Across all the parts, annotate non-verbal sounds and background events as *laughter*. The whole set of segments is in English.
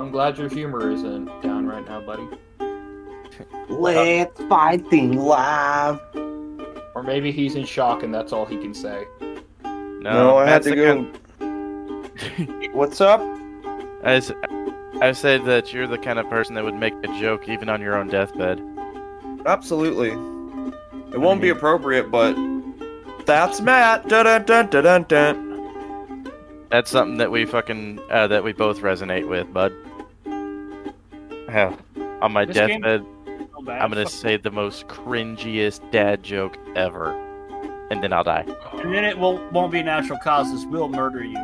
I'm glad your humor isn't down right now, buddy. Let's fight thing live. Or maybe he's in shock and that's all he can say. No, I had Matt's to the go. kind- *laughs* What's up? I, s- I said that you're the kind of person that would make a joke even on your own deathbed. Absolutely. It won't be appropriate, but that's Matt. Dun dun dun dun dun dun. That's something that we fucking uh, that we both resonate with, bud. Hell, on my This deathbed, So. I'm gonna say the most cringiest dad joke ever, and then I'll die. And then it will, won't be natural causes. We'll murder you.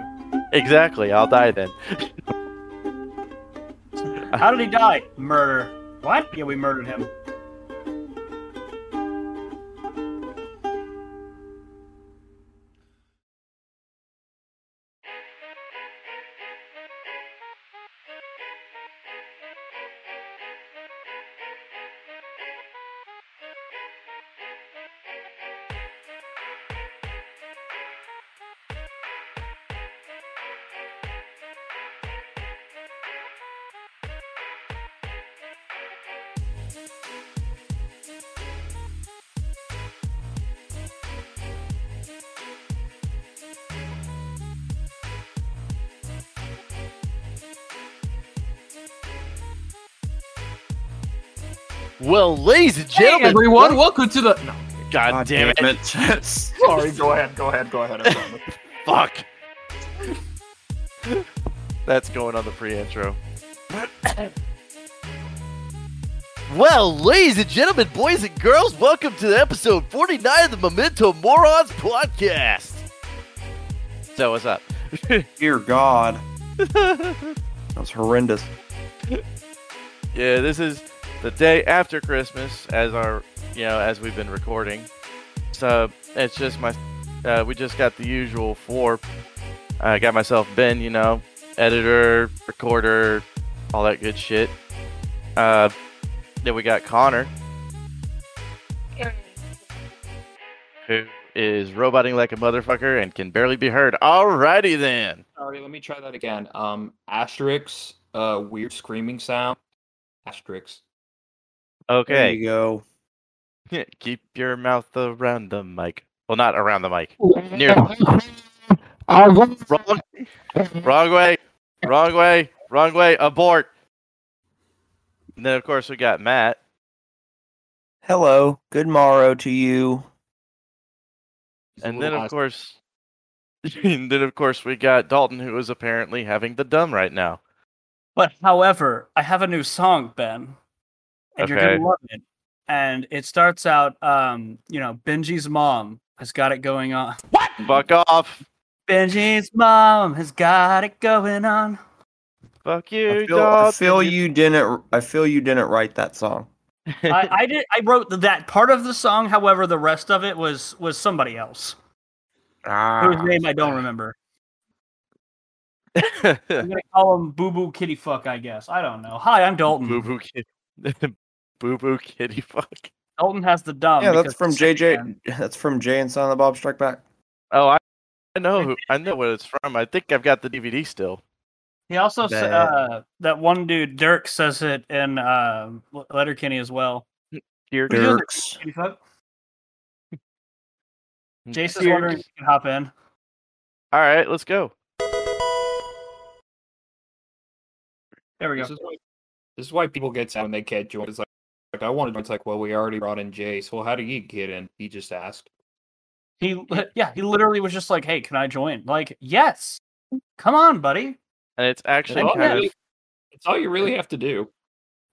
Exactly, I'll die then. How did he die? Murder. What? Yeah, we murdered him. Well, ladies and Hey gentlemen, everyone, welcome to the. No, God, damn it! *laughs* sorry. Go ahead. Go ahead. Go ahead. Fuck. That's going on the pre-intro. well, ladies and gentlemen, boys and girls, welcome to episode 49 of the Memento Morons podcast. So, what's up? *laughs* Dear God. That was horrendous. Yeah, this is the day after Christmas, as our, you know, as we've been recording. So it's just my, uh, we just got the usual four. I got myself Ben, you know, editor, recorder, all that good shit. Uh, then we got Connor, who is roboting like a motherfucker and can barely be heard. Alrighty then. Sorry. Let me try that again. Um, asterisk. Uh, weird screaming sound. Asterisk. There Okay, you go. keep your mouth around the mic. Well, not around the mic. Near the wrong, wrong way, wrong way, wrong way. Abort. And then of course we got Matt. Hello. Good morrow to you. And then of course, *laughs* and then of course we got Dalton, who is apparently having the dumb right now. But however, I have a new song, Ben, and you're Okay. gonna love it. And it starts out, um, you know, Benji's mom has got it going on. *laughs* What? Fuck off. Benji's mom has got it going on. Fuck you, I feel, I feel you didn't. I feel you didn't write that song. I, *laughs* I did. I wrote that part of the song. However, the rest of it was was somebody else Ah. whose name I don't remember. *laughs* I'm gonna call him Boo Boo Kitty Fuck. I guess I don't know. Hi, I'm Dalton. Boo boo kid. Boo boo kitty *laughs* fuck. Dalton has the dumb. Yeah, that's from JJ. man. *laughs* That's from Jay and Silent Bob Strike Back. Oh, I, I know who. I know what it's from. I think I've got the DVD still. He also s- Bad. uh, that one dude Dirk says it in uh, Letterkenny as well. Here, Who's doing Dirks. Kitty Fuck? Jason's wondering if you can hop in. All right, let's go. There we go. This is why. This is why people get sad when they can't join. It's like, like I want to. It's like, well, we already brought in Jase. Well, how do you get in? He just asked. He *laughs* yeah, he literally was just like, "Hey, can I join?" Like, yes. Come on, buddy. And it's actually That's all, kind really, of that's all you really have to do.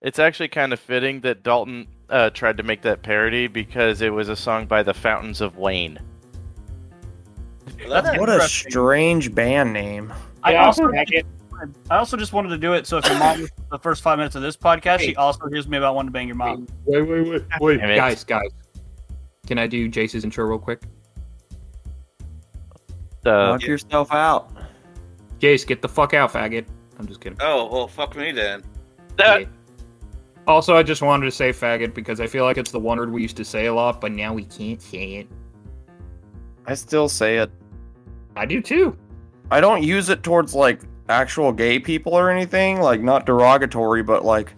it's actually kind of fitting that Dalton uh, tried to make that parody because it was a song by the Fountains of Wayne. That's What a strange band name. I Yeah, also I get- I also just wanted to do it so if your mom the first five minutes of this podcast, she also hears me about wanting to bang your mom. Wait, wait, wait, wait, Damn it. guys, guys. Can I do Jase's intro real quick? Uh, Knock yourself out. Jase, get the fuck out, faggot. I'm just kidding. Oh, well, fuck me then. Yeah. Also, I just wanted to say faggot because I feel like it's the one word we used to say a lot, but now we can't say it. I still say it. I do too. I don't use it towards like actual gay people or anything. Like not derogatory, but like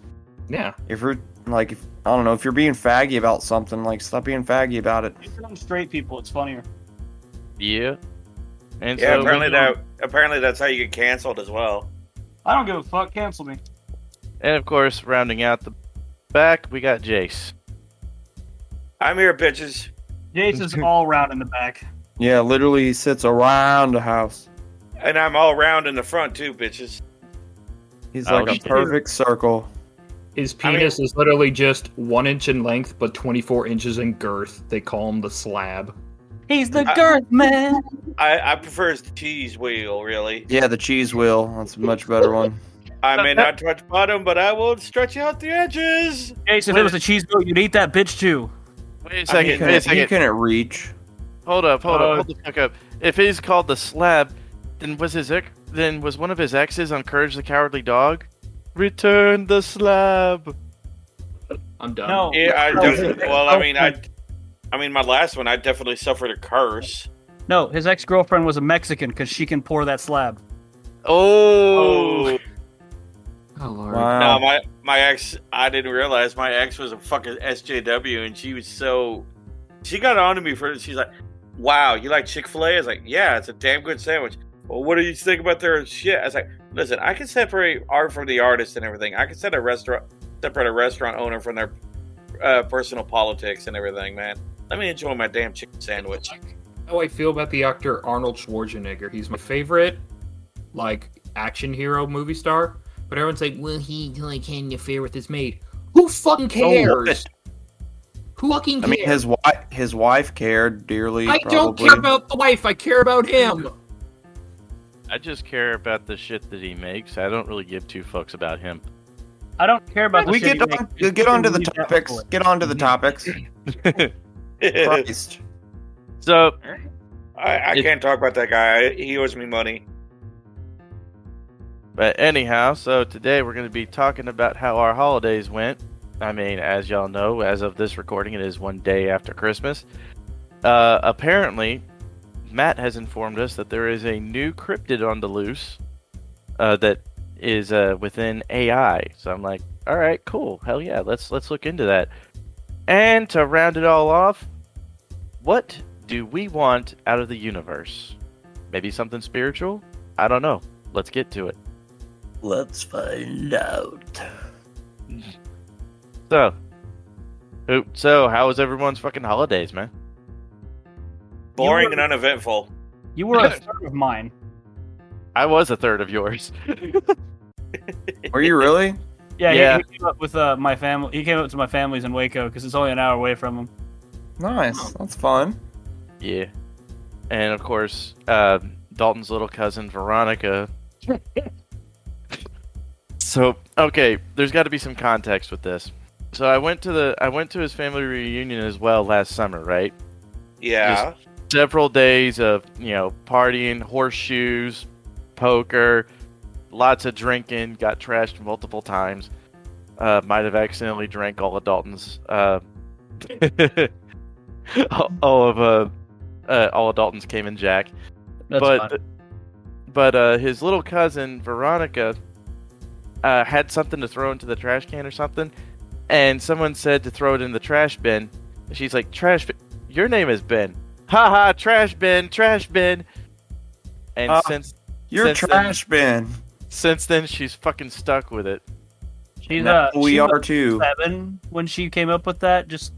Yeah. if you're like if, I don't know if you're being faggy about something, like stop being faggy about it. If you're on straight people, it's funnier. Yeah. And Yeah, so apparently moving on- that apparently that's how you get canceled as well. I don't give a fuck. Cancel me. And of course, rounding out the back, we got Jase. I'm here, bitches. Jase is *laughs* all round in the back. Yeah, literally he sits around the house. And I'm all round in the front too, bitches. He's Oh, like a shit. perfect circle. His I mean- penis is literally just one inch in length, but 24 inches in girth. They call him the slab. He's the I- girth man. I, I prefer the cheese wheel, really. Yeah, the cheese wheel. That's a much better one. I may not touch bottom, but I will stretch out the edges. Jase, if it was a cheese wheel, you'd eat that bitch too. Wait a second. mean, He wait a couldn't, he couldn't reach. Hold up. Hold Uh, up. Hold the fuck up. If he's called the slab, then was his ex- then was one of his exes on Courage the Cowardly Dog? Return the slab. I'm done. No. Yeah, I No. definitely. Well, I mean, I, I mean, my last one, I definitely suffered a curse. No, his ex girlfriend was a Mexican because she can pour that slab. Oh. Oh, Lord. Wow. No, my my ex, I didn't realize my ex was a fucking SJW, and she was so. She got on to me for. She's like, "Wow, you like Chick Fil A?" I was like, "Yeah, it's a damn good sandwich." Well, what do you think about their shit? I was like, "Listen, I can separate art from the artist and everything. I can set a restaurant, separate a restaurant owner from their uh, personal politics and everything, man. Let me enjoy my damn chicken sandwich." How I feel about the actor Arnold Schwarzenegger. He's my favorite, like, action hero movie star. But everyone's like, well, he like had an affair with his maid. Who fucking cares? Who fucking cares? I mean, his wife, his wife cared dearly. I don't care about the wife. I care about him. I just care about the shit that he makes. I don't really give two fucks about him. I don't care about the We shit get he on, makes. get on to the topics. Get on to the topics. Christ. *laughs* so I, I It- can't talk about that guy. He owes me money. But anyhow, so today we're going to be talking about how our holidays went. I mean, as y'all know, as of this recording, it is one day after Christmas. Uh, apparently, Matt has informed us that there is a new cryptid on the loose uh, that is uh, within AI. So I'm like, all right, cool, hell yeah, let's let's look into that. And to round it all off, what do we want out of the universe? Maybe something spiritual? I don't know. Let's get to it. Let's find out. *laughs* So, so how was everyone's fucking holidays, man? Boring were- and uneventful. You were a third of mine. I was a third of yours. *laughs* Were you really? Yeah, he- Yeah. He, came up with uh, my family. He came up to my family's in Waco because it's only an hour away from him. Nice. That's fun. yeah, and of course, uh, Dalton's little cousin Veronica. *laughs* so okay, there's got to be some context with this. So I went to the I went to his family reunion as well last summer, right? Yeah. Several days of you know partying, horseshoes, poker, lots of drinking. Got trashed multiple times. Uh, might have accidentally drank all of Dalton's, uh, *laughs* all- of uh, uh, all of Dalton's Cayman Jack. That's but fine. but uh, his little cousin Veronica uh, had something to throw into the trash can or something, and someone said to throw it in the trash bin. She's like, "Trash bin? Your name is Ben." Ha ha! Trash bin, trash bin. And Uh, since You're Since then- trash bin. since then, she's fucking stuck with it. She's uh, we she are too. seven when she came up with that. Just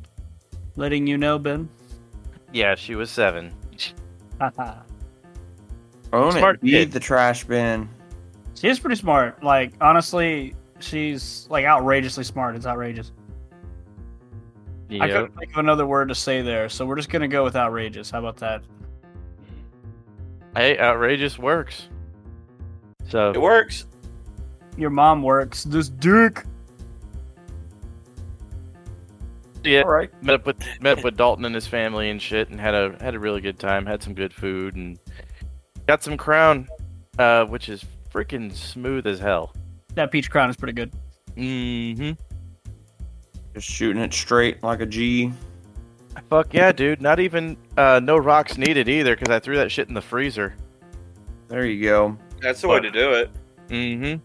letting you know, Ben. Yeah, she was seven. Haha. Own Smart it. Be kid. the trash bin. she is pretty smart. Like honestly, she's like outrageously smart. It's outrageous. I Yeah. couldn't think of another word to say there, so we're just gonna go with outrageous. How about that? Hey, outrageous works. So It works. Your mom works. This dick. yeah, All right. met up with met up with Dalton and his family and shit, and had a had a really good time. Had some good food and got some crown, uh, which is freaking smooth as hell. That peach crown is pretty good. Mm-hmm. Just shooting it straight like a G. Fuck yeah, dude! Not even uh, no rocks needed either, because I threw that shit in the freezer. There you go. That's the way to do it. Mm-hmm.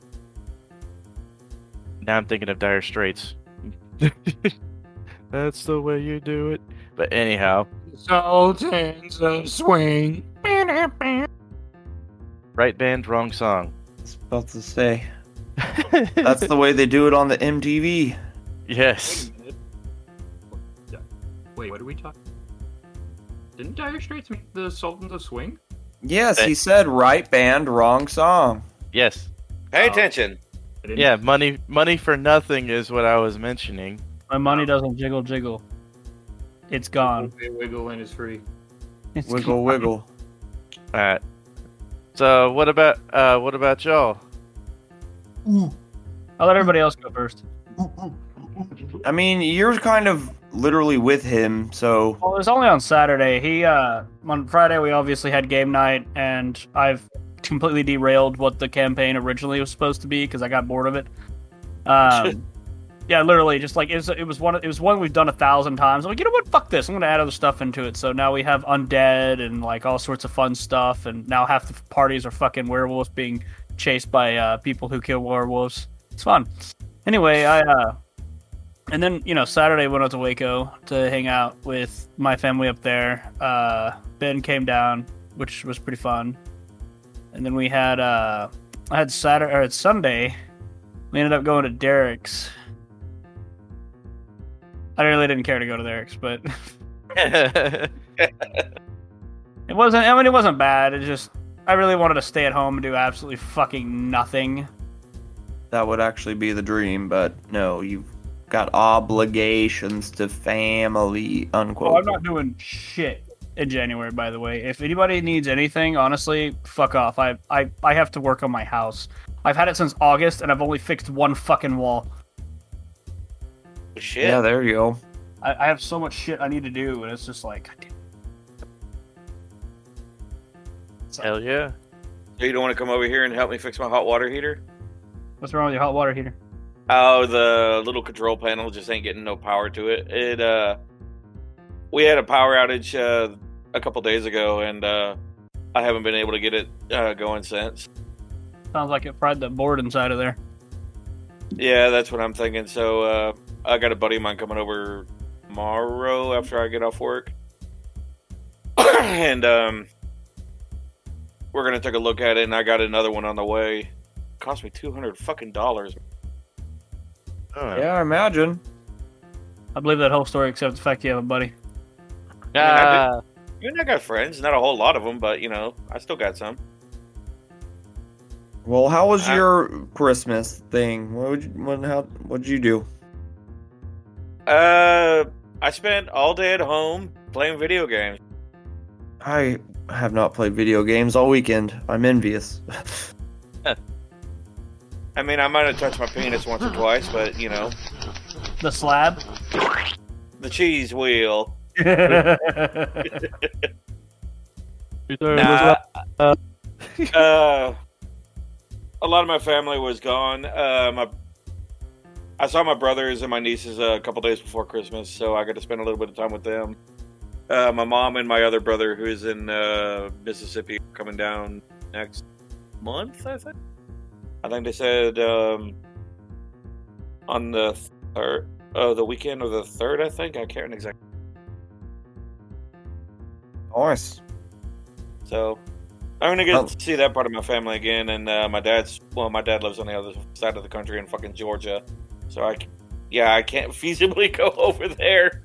Now I'm thinking of Dire Straits. *laughs* That's the way you do it. But anyhow, Sultans of Swing. right band, wrong song. I was about to say. That's the way they do it on the MTV. Yes. Wait. Wait, what are we talking? Didn't Dire Straits make the Sultans of Swing? Yes, he said right band, wrong song. Yes. Pay Oh. attention. I Yeah, money money for nothing is what I was mentioning. My money doesn't jiggle jiggle. It's gone. Wiggle, wiggle and is free. It's Wiggle, gone. wiggle. Alright. So what about uh what about y'all? I'll let everybody else go first. I mean, you're kind of literally with him, so Well, it was only on Saturday. He uh on Friday we obviously had game night, and I've completely derailed what the campaign originally was supposed to be because I got bored of it. Um, *laughs* yeah, literally, just like it was, it was one. It was one we've done a thousand times. I'm like, you know what? Fuck this. I'm gonna add other stuff into it. So now we have undead and like all sorts of fun stuff. And now half the parties are fucking werewolves being chased by uh, people who kill werewolves. It's fun. Anyway, I uh, and then you know Saturday went out to Waco to hang out with my family up there. Uh, ben came down, which was pretty fun. And then we had uh, I had Saturday or Sunday. We ended up going to Derek's. I really didn't care to go to Derek's, but *laughs* it wasn't. I mean, it wasn't bad. It just I really wanted to stay at home and do absolutely fucking nothing. that would actually be the dream. But no, you've got obligations to family. Oh, unquote. Oh, I'm not doing shit in January, by the way. If anybody needs anything, honestly, fuck off. I I I have to work on my house. I've had it since August, and I've only fixed one fucking wall. Shit. Yeah, there you go. I, I have so much shit I need to do, and it's just like, God damn. Hell yeah. So you don't want to come over here and help me fix my hot water heater? what's wrong with your hot water heater? Oh, the little control panel just ain't getting no power to it. It uh, we had a power outage uh, a couple days ago, and uh, I haven't been able to get it uh, going since. Sounds like it fried the board inside of there. Yeah, that's what I'm thinking. So uh, I got a buddy of mine coming over tomorrow after I get off work, *coughs* and um, we're gonna take a look at it. And I got another one on the way. It cost me two hundred fucking dollars. Yeah, I imagine. I believe that whole story, except the fact you have a buddy. Ah, You and I got friends, not a whole lot of them, but you know, I still got some. Well, how was Uh, your Christmas thing? What would you, what how what'd you do? Uh, I spent all day at home playing video games. I have not played video games all weekend. I'm envious. *laughs* I mean, I might have touched my penis once or twice, but you know, The slab. the cheese wheel. Nah, uh, a lot of my family was gone. Uh, my, I saw my brothers and my nieces a couple days before Christmas, so I got to spend a little bit of time with them. Uh, my mom and my other brother, who's in uh, Mississippi, coming down next month. I think. I think they said um, on the third, uh, the weekend of the third. I think I can't exactly. nice. So I'm gonna get Oh. to see that part of my family again. And uh, my dad's well, my dad lives on the other side of the country in fucking Georgia, so I, yeah, I can't *laughs* feasibly go *laughs* over there.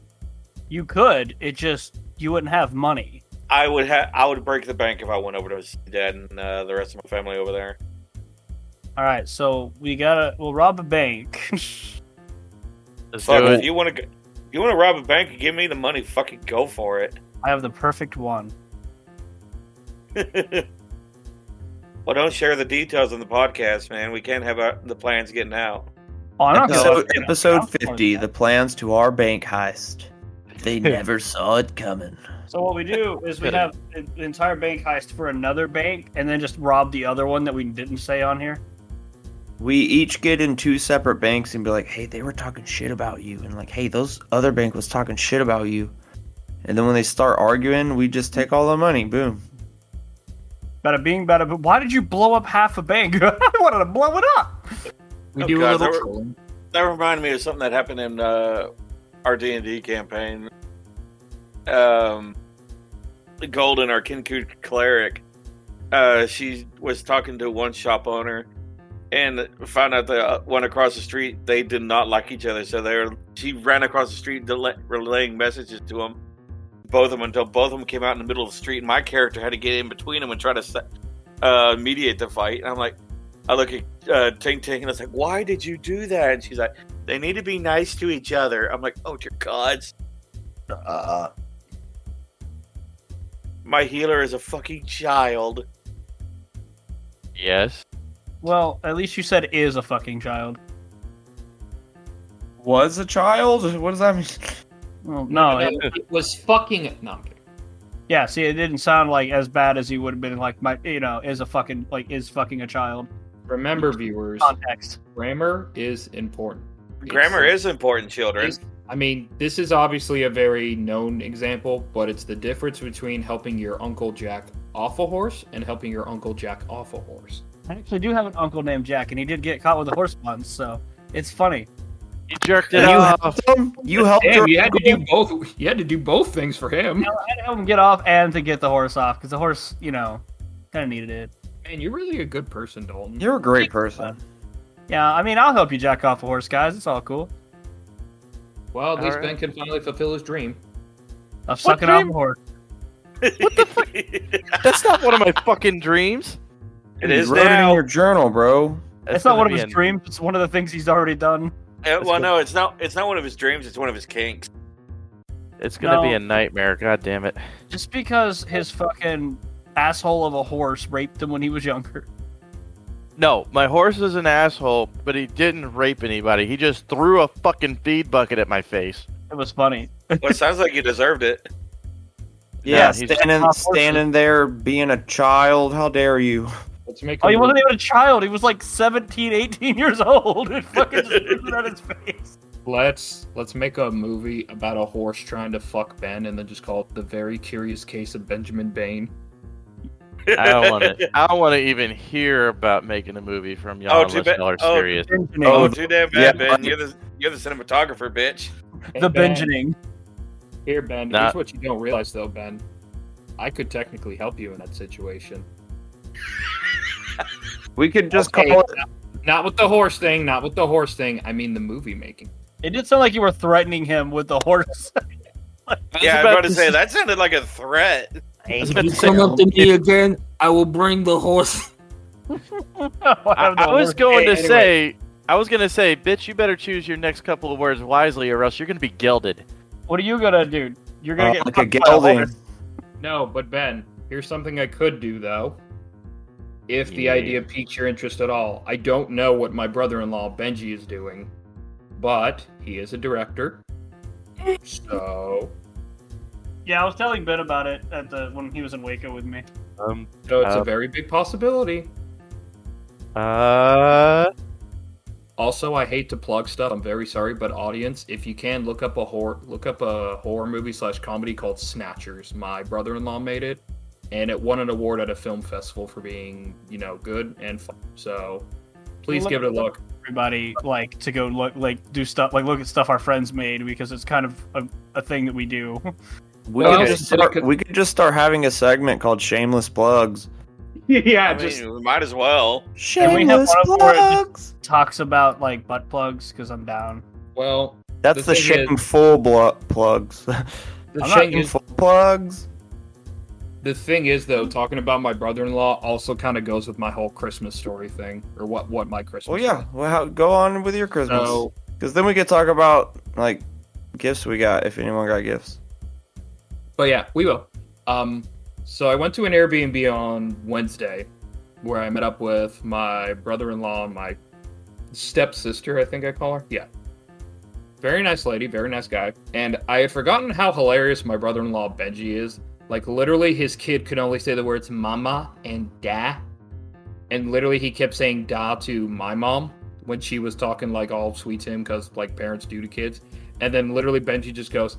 you could. It just you wouldn't have money. I would have, I would break the bank if I went over to see dad and uh, the rest of my family over there. All right, so we gotta. We'll rob a bank. *laughs* let's Fuck, do if it. you want to, you want to rob a bank and give me the money, fucking go for it. I have the perfect one. *laughs* *laughs* well, don't share the details on the podcast, man. We can't have our, the plans getting out. Oh, I'm not gonna- Episode, episode I'm 50, the plans to our bank heist. They never saw it coming. So what we do is we have the entire bank heist for another bank, and then just rob the other one that we didn't say on here. We each get in two separate banks and be like, hey, they were talking shit about you. And like, hey, those other bank was talking shit about you. And then when they start arguing, we just take all the money. Boom. Bada bing, bada boom. Why did you blow up half a bank? *laughs* I wanted to blow it up. We Oh, do God, a little there trolling. That reminded me of something that happened in uh, our D and D campaign. Um, Golden, our Kenku cleric, uh, she was talking to one shop owner, and found out the uh, one across the street they did not like each other. So they were she ran across the street dele- relaying messages to them, both of them until both of them came out in the middle of the street. And my character had to get in between them and try to se- uh, mediate the fight. And I'm like, I look at uh, Ting Ting and I was like, why did you do that? And she's like, they need to be nice to each other. I'm like, oh dear gods, Uh, my healer is a fucking child. Yes. Well, at least you said is a fucking child. was a child? What does that mean? Well, *laughs* oh, no, it, it was fucking. No, I'm kidding. yeah. See, it didn't sound like as bad as he would have been. Like my, you know, is a fucking like is fucking a child. Remember, viewers, Context. grammar is important. Grammar It's- is important, children. I mean, this is obviously a very known example, but it's the difference between helping your Uncle Jack off a horse and helping your Uncle Jack off a horse. I actually do have an uncle named Jack, and he did get caught with a horse once, so it's funny. You jerked it You off. helped him? You helped Damn, your you had to do both. You had to do both things for him. You know, I had to help him get off and to get the horse off because the horse, you know, kind of needed it. Man, you're really a good person, Dalton. You're a great person. Yeah, I mean, I'll help you jack off a horse, guys. It's all cool. Well, at least All right. Ben can finally fulfill his dream. I'm sucking off a horse. What the fuck? *laughs* That's not one of my fucking dreams. It is you wrote it in your journal, bro. It's not one of his an- dreams. It's one of the things he's already done. Well, no, it's not. It's not one of his dreams. It's one of his kinks. It's gonna be a nightmare. God damn it. Just because his fucking asshole of a horse raped him when he was younger. No, my horse is an asshole, but he didn't rape anybody. He just threw a fucking feed bucket at my face. It was funny. Well, it sounds like you deserved it. Yeah, he's- standing standing there being a child. How dare you? Let's make. Oh, he wasn't even a child. He was like 17, 18 years old. *laughs* It fucking just threw it at his face. Let's let's make a movie about a horse trying to fuck Ben, and then just call it the Very Curious Case of Benjamin Bain. I don't want to. *laughs* I don't want to even hear about making a movie from y'all Oh, unless too bad- y'all are oh, serious. Oh, Oh, too damn yeah, Ben. but- You're the you're the cinematographer, bitch. Hey, The Ben, benjaning. Here, Ben. Nah. Here's what you don't realize, though, Ben. I could technically help you in that situation. We could just Okay, call it. not- Not with the horse thing. Not with the horse thing. I mean the movie making. It did sound like you were threatening him with the horse. *laughs* Yeah, I was about about to to say that sounded like a threat. If If you come up to me again, I will bring the horse. *laughs* I, I was going to Anyway. say, I was gonna say, bitch, you better choose your next couple of words wisely, or else you're gonna be gelded. What are you gonna do? You're gonna Uh, get like a gelding. No, but Ben, here's something I could do though. If the Yeah. idea piques your interest at all, I don't know what my brother-in-law Benji is doing, but he is a director. So, Yeah, I was telling Ben about it at the when he was in Waco with me. Um. so it's Uh, a very big possibility. Uh. Also, I hate to plug stuff. I'm very sorry, but audience, if you can look up a horror, look up a horror movie slash comedy called Snatchers. My brother-in-law made it, and it won an award at a film festival for being, you know, good and fun. So, please Look give it a look. Everybody like to go look like do stuff like look at stuff our friends made because it's kind of a, a thing that we do. *laughs* We Well, could just start. We could just start having a segment called "Shameless Plugs." *laughs* yeah, I just mean, we might as well. Can we have Shameless one where it just- plugs. Talks about like butt plugs because I'm down. well, That's the the, thing is- shameful blo- plugs. *laughs* the I'm not is, shameful plugs. The thing is though, talking about my brother-in-law also kind of goes with my whole Christmas story thing, or what what my Christmas. Well, yeah. Well, how, go on with your Christmas. So Because then we could talk about like gifts we got if anyone got gifts. But yeah, we will. Um, so I went to an Airbnb on Wednesday, where I met up with my brother-in-law and my stepsister. I think I call her. Yeah, very nice lady, very nice guy. And I had forgotten how hilarious my brother-in-law Benji is. Like literally, his kid could only say the words "mama" and "da," and literally he kept saying "da" to my mom when she was talking like all sweet to him because like parents do to kids. And then literally Benji just goes,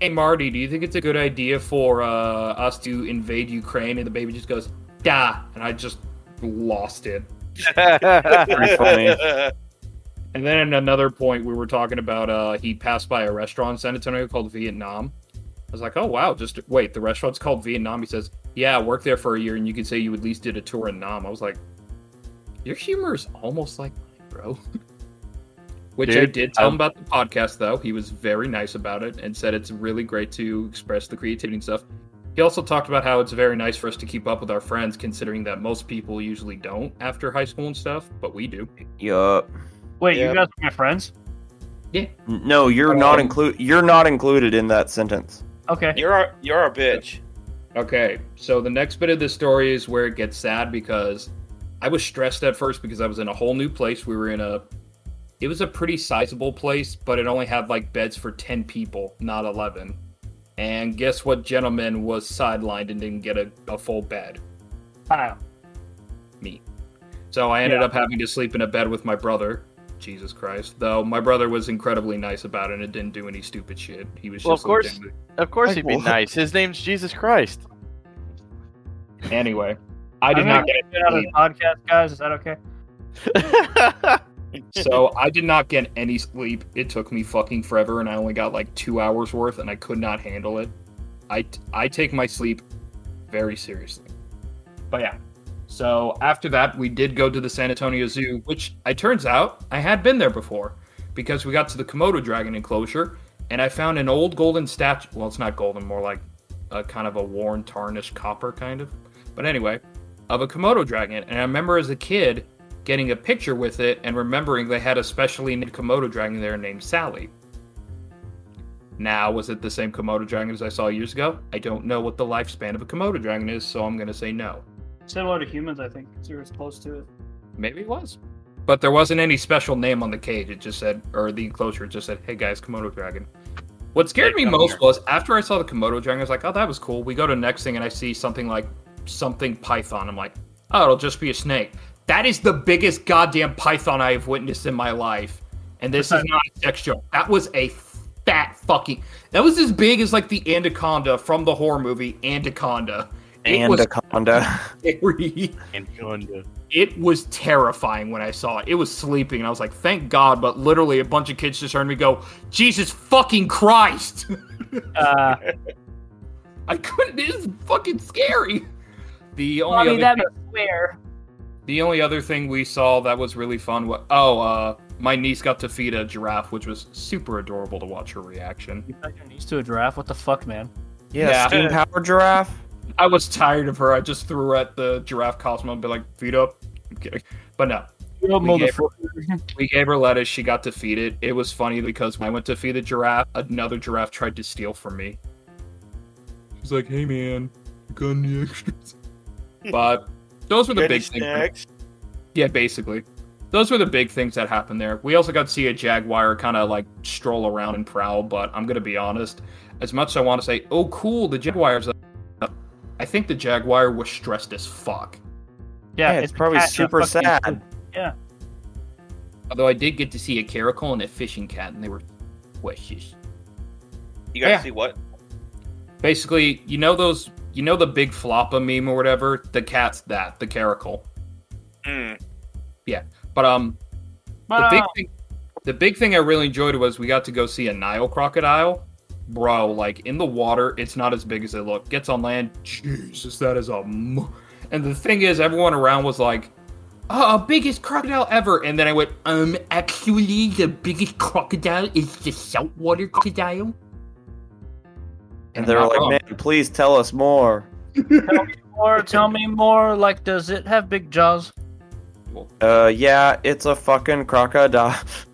Hey Marty, do you think it's a good idea for uh, us to invade Ukraine? And the baby just goes, da, and I just lost it. *laughs* Pretty funny. And then at another point, we were talking about uh, he passed by a restaurant in San Antonio called Vietnam. I was like, oh wow, just wait, the restaurant's called Vietnam. He says, yeah, I worked there for a year, and you could say you at least did a tour in Nam. I was like, your humor is almost like mine, bro. *laughs* Which I did tell him um, about the podcast, though. He was very nice about it and said it's really great to express the creativity and stuff. He also talked about how it's very nice for us to keep up with our friends, considering that most people usually don't after high school and stuff, but we do. Yup. Wait, Yeah. you guys are my friends? Yeah. No, you're not include. You're not included in that sentence. Okay. you're a, you're a bitch. Okay, so the next bit of the story is where it gets sad because I was stressed at first because I was in a whole new place. We were in a it was a pretty sizable place, but it only had like beds for 10 people, not 11. And guess what gentleman was sidelined and didn't get a, a full bed? Kyle. Me. So I ended Yeah. up having to sleep in a bed with my brother. Jesus Christ. Though my brother was incredibly nice about it and didn't do any stupid shit. He was Well, just of course. legitimately- Of course, Like he'd be what? nice. His name's Jesus Christ. Anyway, I did I'm not get get out of the podcast, guys. Is that okay? *laughs* So I did not get any sleep. It took me fucking forever, and I only got like two hours worth, and I could not handle it. I I take my sleep very seriously. But yeah. So after that, we did go to the San Antonio Zoo, which I turns out I had been there before, because we got to the Komodo dragon enclosure, and I found an old golden statue. Well, it's not golden, more like a kind of a worn, tarnished copper kind of. But anyway, of a Komodo dragon, and I remember as a kid getting a picture with it and remembering they had a specially named Komodo dragon there named Sally. Now, was it the same Komodo dragon as I saw years ago? I don't know what the lifespan of a Komodo dragon is, so I'm going to say no. Similar to humans, I think. 'cause You're close to it. Maybe it was. But there wasn't any special name on the cage. It just said, or the enclosure, it just said, hey guys, Komodo dragon. What scared me most here. was after I saw the Komodo dragon, I was like, oh, that was cool. We go to the next thing and I see something like something python. I'm like, oh, it'll just be a snake. That is the biggest goddamn python I have witnessed in my life. And this is *laughs* not a sex joke. That was a fat fucking. That was as big as like the anaconda from the horror movie Anaconda. It was Anaconda. very it was terrifying when I saw it. It was sleeping, and I was like, "Thank God!" But literally, a bunch of kids just heard me go, "Jesus fucking Christ!" *laughs* Uh, I couldn't. It is fucking scary. The only Mommy, other that thing, was swear. the only other thing we saw that was really fun was oh, uh, my niece got to feed a giraffe, which was super adorable to watch her reaction. You fed your niece to a giraffe? What the fuck, man? yeah, Yeah. steam powered giraffe. I was tired of her. I just threw her at the giraffe Cosmo and be like, "Feed up." I'm kidding, but no. We gave her- We gave her lettuce. She got to feed it. It was funny because when I went to feed the giraffe, another giraffe tried to steal from me. She's like, "Hey man, you got any extras?" But those were the Any big things. Yeah, basically, those were the big things that happened there. We also got to see a jaguar kind of like stroll around and prowl. But I'm gonna be honest, as much as I want to say, "Oh, cool, the jaguar's," up," I think the jaguar was stressed as fuck. Yeah, Yeah, it's a probably super a fucking- sad. Yeah. Although I did get to see a caracal and a fishing cat, and they were precious. You got to see what? basically, you know those, you know the big floppa meme or whatever. The cat's that, the caracal. Mm. But um, But, the big uh, thing, the big thing I really enjoyed was we got to go see a Nile crocodile. Bro, like in the water, it's not as big as it look. Gets on land, Jesus, that is a. And the thing is, everyone around was like, "Oh, biggest crocodile ever!" And then I went, "Um, actually, the biggest crocodile is the saltwater crocodile." And I'm they're like, wrong. man, please tell us more. more, tell me more. Like, does it have big jaws? Uh, yeah, it's a fucking crocodile. *laughs*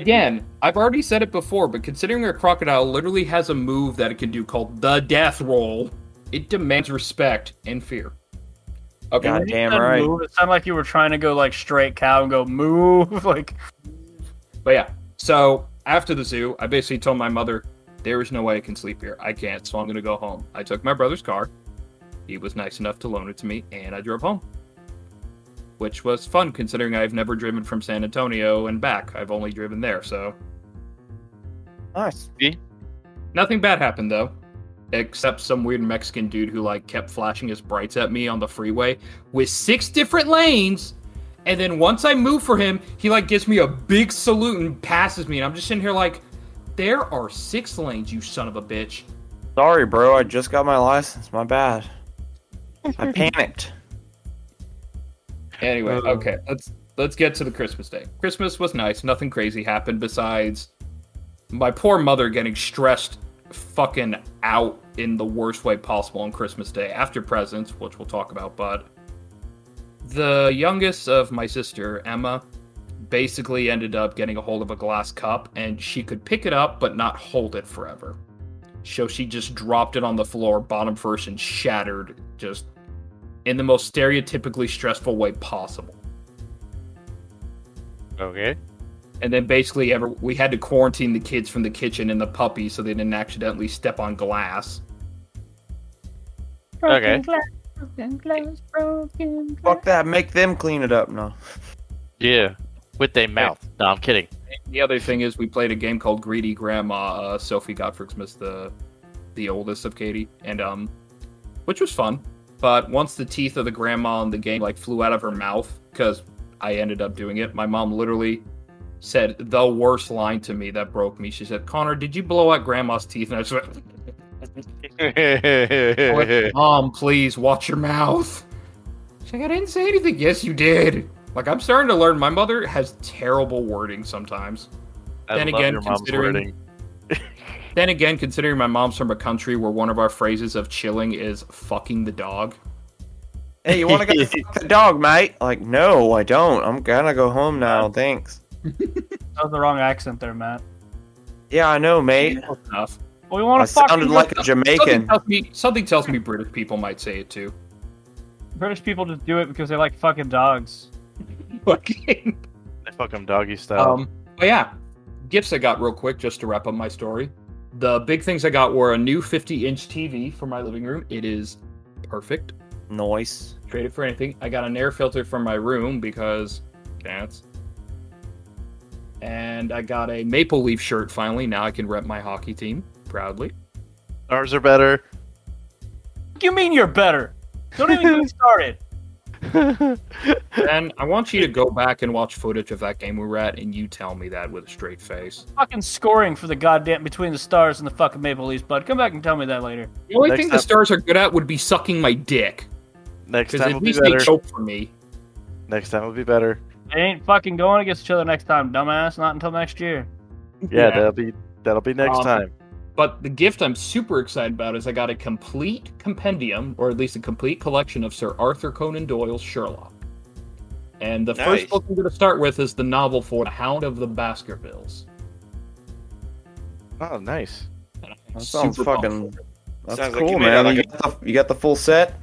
Again, I've already said it before, but considering a crocodile literally has a move that it can do called the death roll, it demands respect and fear. Okay. God damn said right. Move, it sounded like you were trying to go like straight cow and go move. *laughs* like, But yeah, so after the zoo, I basically told my mother, there is no way I can sleep here. I can't, so I'm going to go home. I took my brother's car. He was nice enough to loan it to me, and I drove home. Which was fun considering I've never driven from San Antonio and back. I've only driven there, so Nice. nothing bad happened though. except some weird Mexican dude who like kept flashing his brights at me on the freeway with six different lanes. And then once I move for him, he like gives me a big salute and passes me. And I'm just sitting here like, there are six lanes, you son of a bitch. Sorry, bro. I just got my license. My bad. I *laughs* panicked. Anyway, Uh. okay, let's let's get to the Christmas day. Christmas was nice. Nothing crazy happened besides my poor mother getting stressed fucking out in the worst way possible on Christmas Day after presents, which we'll talk about, but the youngest of my sister, Emma, basically ended up getting a hold of a glass cup and she could pick it up but not hold it forever. So she just dropped it on the floor, bottom first, and shattered just in the most stereotypically stressful way possible. Okay. And then basically, ever we had to quarantine the kids from the kitchen and the puppies so they didn't accidentally step on glass. Broken Okay. Glass, broken glass, broken glass. Fuck that. Make them clean it up. No. Yeah. With their mouth. No, I'm kidding. The other thing is, we played a game called Greedy Grandma. Uh, Sophie got for Christmas, the the oldest of Katie, and um, which was fun. But once the teeth of the grandma in the game like flew out of her mouth, because I ended up doing it, my mom literally said the worst line to me that broke me. She said, "Connor, did you blow out grandma's teeth?" And I just went, *laughs* I went, "Mom, please watch your mouth." She's like, "I didn't say anything." Yes, you did. Like I'm starting to learn. My mother has terrible wording sometimes. I Then again, considering-. Then again, considering my mom's from a country where one of our phrases of chilling is "fucking the dog," Hey, you want to go *laughs* fuck the dog, mate? Like, no, I don't. I'm gonna go home now. Thanks. *laughs* That was the wrong accent there, Matt. Yeah, I know, mate. close enough. Well, we want I to fuck sounded like a Something Jamaican. tells me something tells me British people might say it too. British people just do it because they like fucking dogs. *laughs* Fucking. They fuck 'em doggy style. um, but yeah, gifts I got real quick just to wrap up my story. The big things I got were a new 50-inch TV for my living room. It is perfect. Noise. Trade it for anything. I got an air filter for my room because cats. And I got a Maple Leaf shirt finally. Now I can rep my hockey team proudly. Ours are better. What do you mean you're better? Don't even get *laughs* started. And I want you to go back and watch footage of that game we were at, and you tell me that with a straight face. Fucking scoring for the goddamn between the stars and the fucking Maple Leafs, bud. Come back and tell me that later. The only Next thing the Stars are good at would be sucking my dick, Next because time at will be least they better. choke for me. Next time will be better. They ain't fucking going against each other next time, dumbass. Not until next year. Yeah, that'll be that'll be next Um, time. But the gift I'm super excited about is I got a complete compendium, or at least a complete collection of Sir Arthur Conan Doyle's Sherlock. And the Nice. first book I'm going to start with is the novel for The Hound of the Baskervilles. Oh, nice. That sounds fucking. That's Sounds like you cool, made man. like you, got the, you got the full set.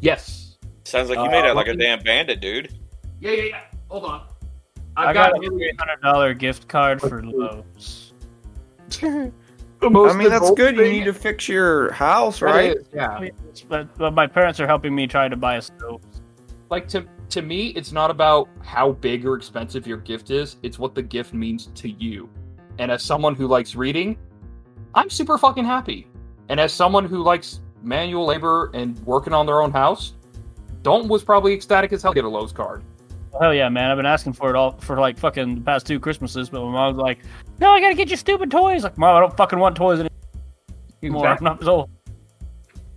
Yes. Sounds like you Uh, made out like a damn bandit, dude. Yeah, yeah, yeah. Hold on. i I've got, got, a three hundred dollar gift card for Lowe's. *laughs* the I mean, that's adult good. You need to fix your house, right? is, yeah. But, but my parents are helping me try to buy a stove. like to to me it's not about how big or expensive your gift is it's what the gift means to you and as someone who likes reading i'm super fucking happy and as someone who likes manual labor and working on their own house dalton was probably ecstatic as hell to get a Lowe's card Hell yeah, man! I've been asking for it all for like fucking the past two Christmases, but my mom's like, "No, I gotta get you stupid toys." Like, mom, I don't fucking want toys anymore. I'm exactly. not so.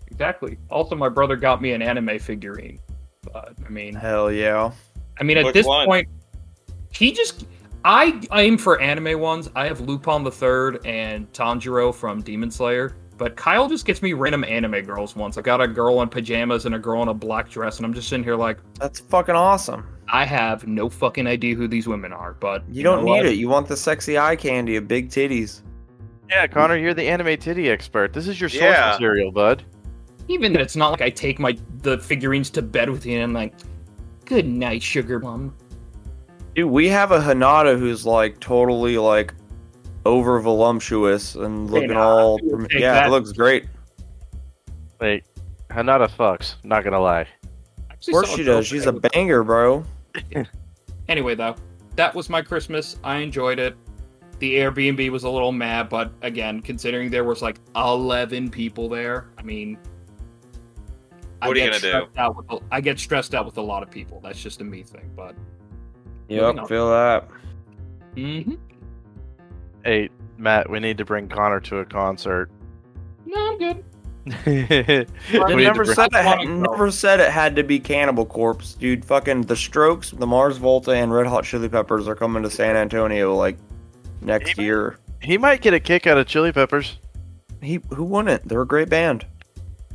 exactly also my brother got me an anime figurine but i mean Hell yeah. I mean, at this one? point, he just. I aim for anime ones. I have Lupin the Third and Tanjiro from Demon Slayer, but Kyle just gets me random anime girls once. I got a girl in pajamas and a girl in a black dress, and I'm just sitting here like, That's fucking awesome. I have no fucking idea who these women are. But You, don't need what? it. You want the sexy eye candy of big titties. Yeah, Connor, you're the anime titty expert. This is your source Yeah. material, bud. Even then, it's not like I take my the figurines to bed with you and I'm like, good night, sugar plum. Dude, we have a Hinata who's like totally like over voluptuous and looking nah, all. I would Yeah, that. it looks great. Wait, Hinata fucks. Not gonna lie. Of course she does. She's a banger, bro. *laughs* Anyway, though, that was my Christmas. I enjoyed it. The Airbnb was a little mad, but again, considering there was like eleven people there, I mean, I What are you get gonna do? stressed Out with a, I get stressed out with a lot of people. That's just a me thing, but Moving Yep, on. feel that. Mhm. Hey, Matt, we need to bring Connor to a concert. no, I'm good. We *laughs* They need to never said it. I Had, wanna never said it had to be Cannibal Corpse, dude. Fucking the Strokes, the Mars Volta, and Red Hot Chili Peppers are coming to San Antonio like next Hey, man. year. he might get a kick out of Chili Peppers. He who wouldn't? They're a great band,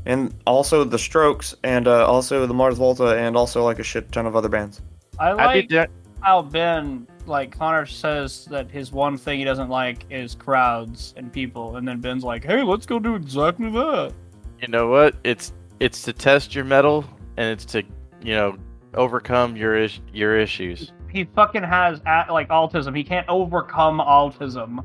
and also the Strokes, and uh, also the Mars Volta, and also like a shit ton of other bands. I I'd like be da- how Ben, like Connor says that his one thing he doesn't like is crowds and people, and then Ben's like, "Hey, let's go do exactly that." you know what? It's it's to test your metal and it's to you know overcome your is- your issues. He fucking has like autism. He can't overcome autism.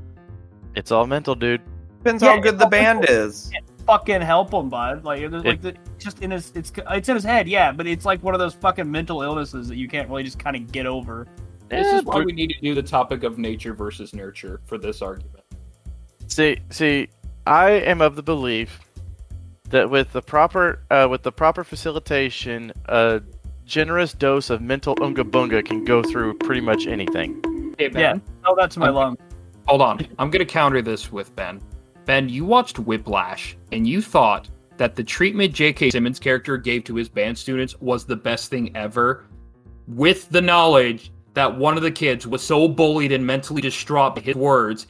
It's all mental, dude. Depends Yeah, how good the band is. Fucking help him, bud. Like, it's like the, just in his, it's it's in his head, yeah. But it's like one of those fucking mental illnesses that you can't really just kind of get over. This is why we need to do the topic of nature versus nurture for this argument. See, see, I am of the belief that with the proper uh, with the proper facilitation, a generous dose of mental unga bunga can go through pretty much anything. Hey, Ben, Yeah. Oh, that's my I'm- lung. hold on. I'm gonna counter this with Ben. Ben, you watched Whiplash, and you thought that the treatment J.K. Simmons' character gave to his band students was the best thing ever, with the knowledge that one of the kids was so bullied and mentally distraught by his words,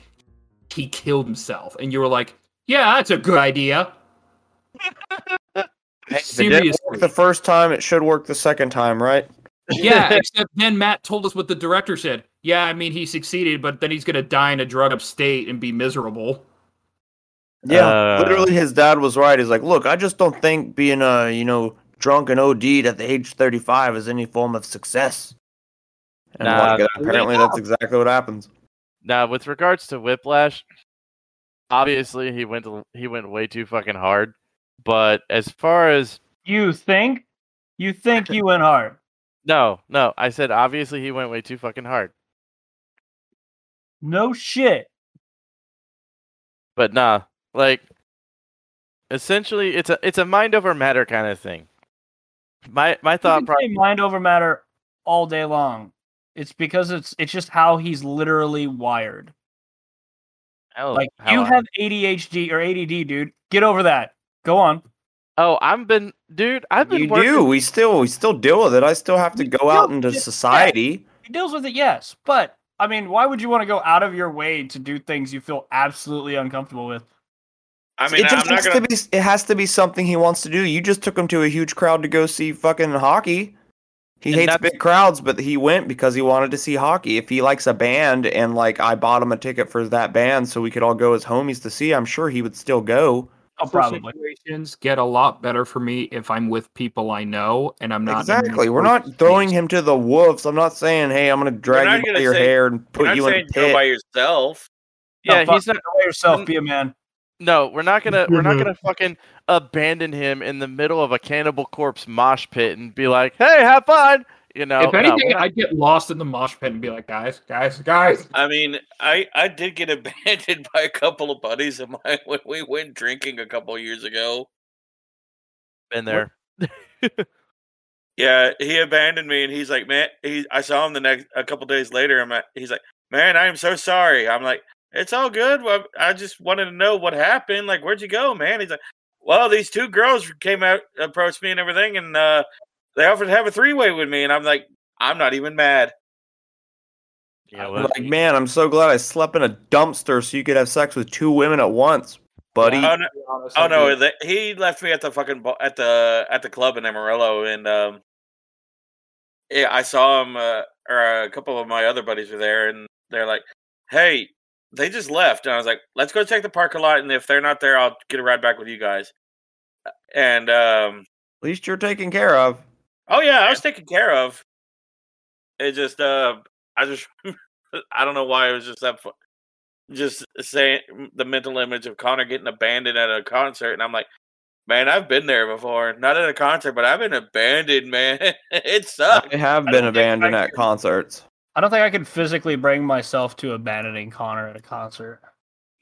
he killed himself. And you were like, "Yeah, that's a good idea." *laughs* If it Seriously. didn't work the first time, it should work the second time, right? *laughs* Yeah, *laughs* except then Matt told us what the director said. Yeah, I mean he succeeded, but then he's gonna die in a drug up state and be miserable. Yeah, Uh, literally, his dad was right. He's like, "Look, I just don't think being uh, you know, drunk and OD'd at the age thirty-five is any form of success." And Nah, like, apparently, that's exactly what happens. Now, with regards to Whiplash, obviously he went to, he went way too fucking hard. But as far as You think? You think you went hard? *laughs* no, no, I said obviously he went way too fucking hard. No shit. But nah, like essentially it's a it's a mind over matter kind of thing. My my thought can process mind over matter all day long. It's because it's it's just how he's literally wired. Oh, like you I- have ADHD or ADD, dude. Get over that. Go on. Oh, I've been dude, I've been You working do. We still, we still deal with it. I still have to You go still out into society. He deals with it, yes, but I mean, why would you want to go out of your way to do things you feel absolutely uncomfortable with? I mean, it just I'm not has gonna. to be. It has to be something he wants to do. You just took him to a huge crowd to go see fucking hockey. He And hates that's- big crowds, but he went because he wanted to see hockey. If he likes a band and like I bought him a ticket for that band so we could all go as homies to see, I'm sure he would still go. Oh, Social probably. Situations get a lot better for me if I'm with people I know and I'm not exactly. We're not throwing him to the wolves. I'm not saying, hey, I'm gonna drag you by your say- hair and put you in a saying go by yourself. Yeah, No, he's not by yourself. Be a man. No, we're not gonna we're not gonna *laughs* fucking abandon him in the middle of a cannibal corpse mosh pit and be like, "Hey, have fun." You know, If anything, we're I'd get lost in the mosh pit and be like, guys, guys, guys. I mean, I I did get *laughs* abandoned by a couple of buddies of mine when we went drinking a couple of years ago. been there. *laughs* Yeah, he abandoned me, and he's like, man, he. I saw him the next a couple days later. I'm like, he's like, man, I am so sorry. I'm like, it's all good. Well, I just wanted to know what happened. Like, where'd you go, man? He's like, well, these two girls came out, approached me, and everything, and uh, they offered to have a three way with me, and I'm like, I'm not even mad. You know I'm like, man, I'm so glad I slept in a dumpster so you could have sex with two women at once, buddy. Oh no, oh no, the, he left me at the fucking bo- at the at the club in Amarillo, and um, yeah, I saw him. Uh, or a couple of my other buddies were there, and they're like, "Hey, they just left," and I was like, "Let's go check the parking lot, and if they're not there, I'll get a ride back with you guys." And um, At least you're taken care of. oh yeah, I was taken care of. It just uh, I just *laughs* I don't know why it was just that. Fu- just saying the mental image of Connor getting abandoned at a concert, and I'm like, man, I've been there before. Not at a concert, but I've been abandoned, man. *laughs* it sucks. I have I been abandoned at concerts. I don't think I could physically bring myself to abandoning Connor at a concert.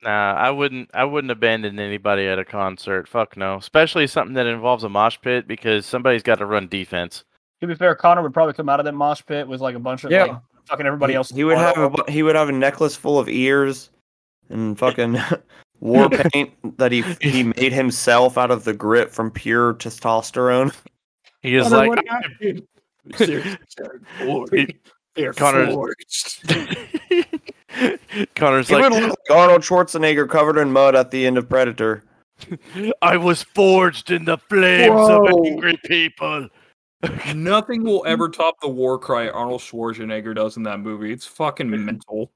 Nah, I wouldn't. I wouldn't abandon anybody at a concert. Fuck no. Especially something that involves a mosh pit because somebody's got to run defense. To be fair, Connor would probably come out of that mosh pit with like a bunch of Yeah. like fucking everybody he, else. He would have a, he would have a necklace full of ears and fucking *laughs* war *laughs* paint that he he made himself out of the grit from pure testosterone. He is Connor, like, *laughs* what happened? Seriously, Jared, He- They're Connor's- forged. *laughs* Connor's He would like, look like Arnold Schwarzenegger covered in mud at the end of Predator. *laughs* I was forged in the flames of angry people. Nothing will ever *laughs* top the war cry Arnold Schwarzenegger does in that movie. It's fucking mental.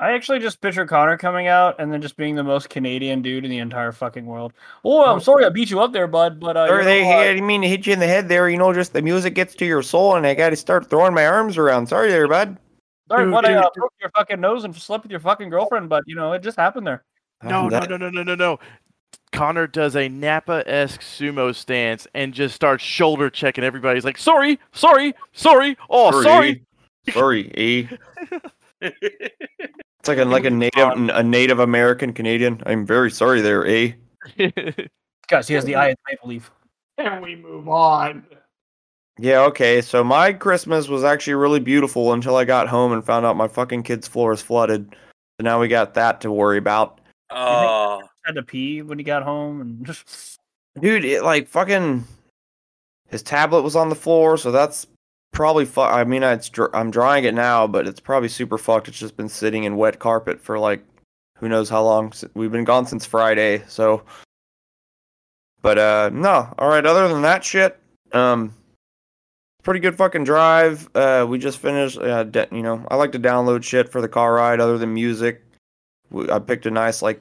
I actually just picture Connor coming out and then just being the most Canadian dude in the entire fucking world. Oh, I'm sorry I beat you up there, bud, but uh, Or they uh, I didn't mean to hit you in the head there. You know, just the music gets to your soul, and I got to start throwing my arms around. Sorry there, bud. sorry, Dude, bud, I dude, uh, dude. broke your fucking nose and slept with your fucking girlfriend, but you know it just happened there. No, no, That- no, no, no, no, no. Connor does a Napa esque sumo stance and just starts shoulder checking everybody. He's like, sorry, sorry, sorry. Oh, sorry. Sorry, E. *laughs* *laughs* It's like a like a native a Native American Canadian. I'm very sorry there, E. Eh? *laughs* Guys, he has the eye of maple leaf. Can we move on? Yeah, okay. So my Christmas was actually really beautiful until I got home and found out my fucking kid's floor is flooded. So now we got that to worry about. Oh, Had to pee when he got home, and just *laughs* Dude, it like fucking his tablet was on the floor, so that's probably fu- I mean, it's dr- I'm drying it now, but it's probably super fucked. It's just been sitting in wet carpet for like who knows how long. We've been gone since Friday, so but uh no, all right, other than that shit, um pretty good fucking drive. Uh we just finished uh de- you know, I like to download shit for the car ride other than music. We- I picked a nice like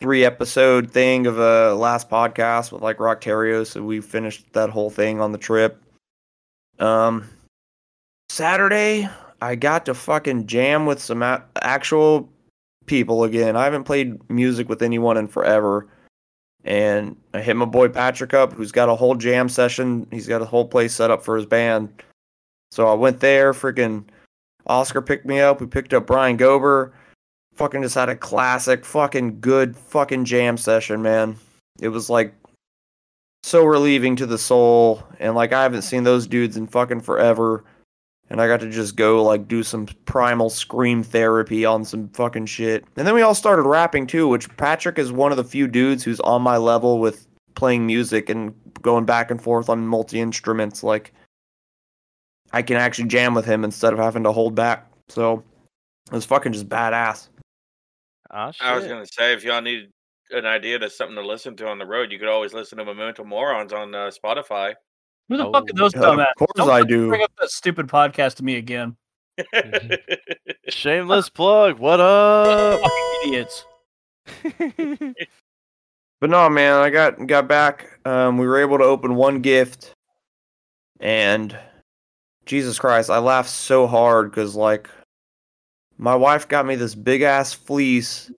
three episode thing of a last podcast with like Rocktario, so we finished that whole thing on the trip. Um, Saturday, I got to fucking jam with some a- actual people again. I haven't played music with anyone in forever. And I hit my boy Patrick up, who's got a whole jam session. He's got a whole place set up for his band. So I went there, freaking Oscar picked me up. We picked up Brian Gober fucking just had a classic fucking good fucking jam session man it was like so relieving to the soul and like i haven't seen those dudes in fucking forever and i got to just go like do some primal scream therapy on some fucking shit. And then we all started rapping too which patrick is one of the few dudes who's on my level with playing music and going back and forth on multi instruments like i can actually jam with him instead of having to hold back. So it was fucking just badass. Shit. I was gonna say if y'all need an idea to something to listen to on the road, you could always listen to Memento Morons on uh, Spotify. who the Oh. fuck are those dumbass? Of course Don't I do. Bring up that stupid podcast to me again. *laughs* Shameless plug. What up? *laughs* Idiots. *laughs* But no, man, I got got back. Um, we were able to open one gift, and Jesus Christ, I laughed so hard because like my wife got me this big ass fleece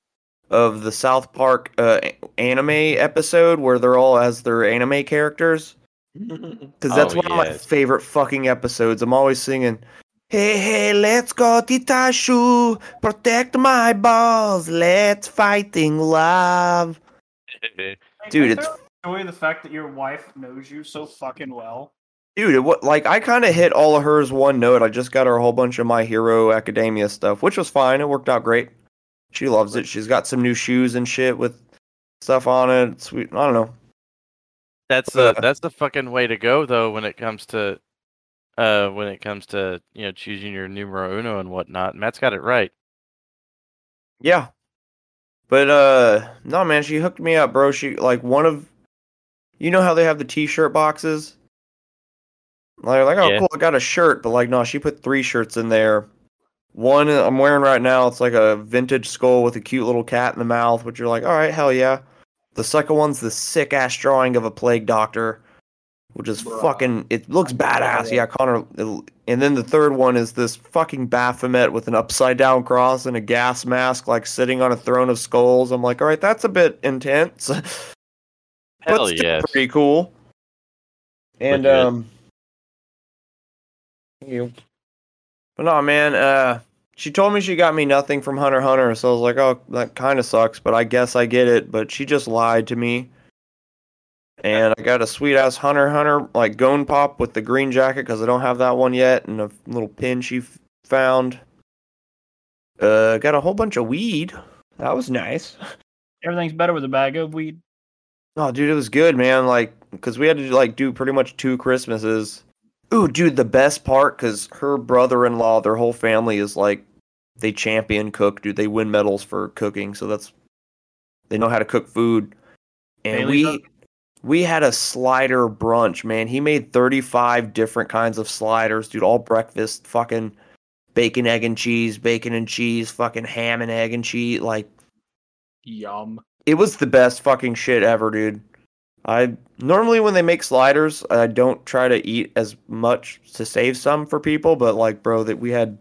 of the South Park uh, anime episode where they're all as their anime characters. *laughs* Because that's Oh, one of my favorite fucking episodes. I'm always singing, Hey, hey, let's go, Titashu, protect my balls, let's fighting love. *laughs* Dude, it's enjoy the fact that your wife knows you so fucking well. Dude, it, what like I kind of hit all of hers one note. I just got her a whole bunch of My Hero Academia stuff, which was fine. It worked out great. She loves it. She's got some new shoes and shit with stuff on it. Sweet. I don't know. That's the Uh, that's the fucking way to go though when it comes to uh when it comes to you know choosing your numero uno and whatnot. Matt's got it right. Yeah. But uh no man, she hooked me up, bro. She like one of you know how they have the t-shirt boxes? Like, like oh Yeah. cool, I got a shirt, but like no, she put three shirts in there. One I'm wearing right now, it's like a vintage skull with a cute little cat in the mouth, which you're like, all right, hell yeah. The second one's the sick ass drawing of a plague doctor, which is Bruh. fucking. It looks badass. Yeah, Connor. And then the third one is this fucking Baphomet with an upside down cross and a gas mask, like sitting on a throne of skulls. I'm like, all right, that's a bit intense. *laughs* Hell but still yes. pretty cool. And Legit. um, you But no, man. Uh, she told me she got me nothing from Hunter Hunter, so I was like, oh, that kind of sucks. But I guess I get it. But she just lied to me. And I got a sweet ass Hunter Hunter like Gon Pop with the green jacket because I don't have that one yet, and a little pin she f- found. Uh, got a whole bunch of weed. That was nice. Everything's better with a bag of weed. Oh, dude, it was good, man. Like, cause we had to like do pretty much two Christmases. Ooh, dude, the best part, cause her brother-in-law, their whole family is like, they champion cook, dude. They win medals for cooking, so that's they know how to cook food. And Bailey we cook? we had a slider brunch, man. He made 35 different kinds of sliders, dude, all breakfast, fucking bacon, egg, and cheese, bacon and cheese, fucking ham and egg and cheese. Like, Yum. it was the best fucking shit ever, dude. I normally when they make sliders, I don't try to eat as much to save some for people, but like, bro, that we had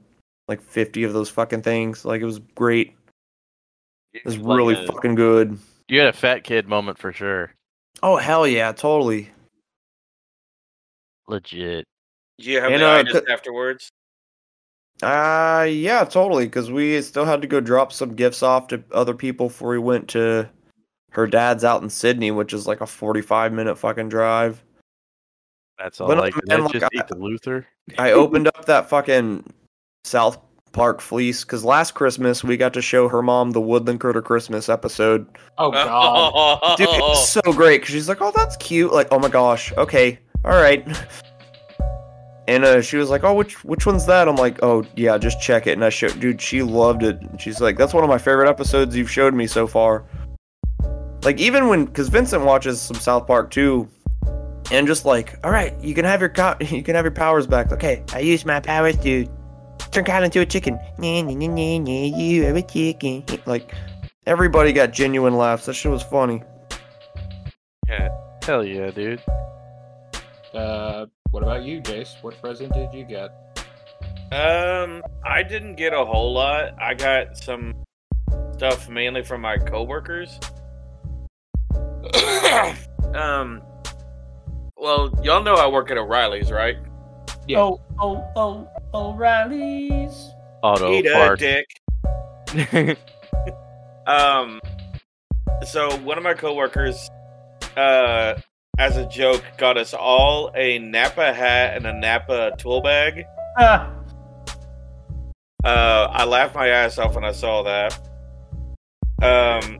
like 50 of those fucking things. Like, it was great. It was Like really a- fucking good. You had a fat kid moment for sure. Oh hell yeah, totally. Legit. Do you have And, the uh, itis afterwards? Uh yeah, totally. Because we still had to go drop some gifts off to other people before we went to her dad's out in Sydney, which is like a forty-five minute fucking drive. That's all. But like, man, I like, just I- eat the Luther? *laughs* I opened up that fucking South Park fleece because last Christmas we got to show her mom the Woodland Critter Christmas episode. Oh god. Dude, it was *laughs* so great because she's like, "Oh, that's cute." Like, "Oh my gosh, okay, all right." *laughs* And uh, she was like, "Oh, which which one's that?" I'm like, "Oh yeah, just check it." And I showed, dude, she loved it. And She's like, "That's one of my favorite episodes you've showed me so far." Like even when, because Vincent watches some South Park too, and just like, "All right, you can have your co- *laughs* you can have your powers back." Okay, I use my powers to turn Kyle into a chicken. Nah, nah, nah, nah, nah, you are a chicken. *laughs* Like everybody got genuine laughs. That shit was funny. Yeah, hell yeah, dude. Uh, what about you, Jase? What present did you get? Um, I didn't get a whole lot. I got some stuff mainly from my coworkers. Um, well, y'all know I work at O'Reilly's, right? Yeah. Oh, oh, oh, O'Reilly's. Auto Eat a dick. *laughs* Um, so one of my coworkers, uh, as a joke, got us all a Napa hat and a Napa tool bag. Ah, Uh, I laughed my ass off when I saw that. Um,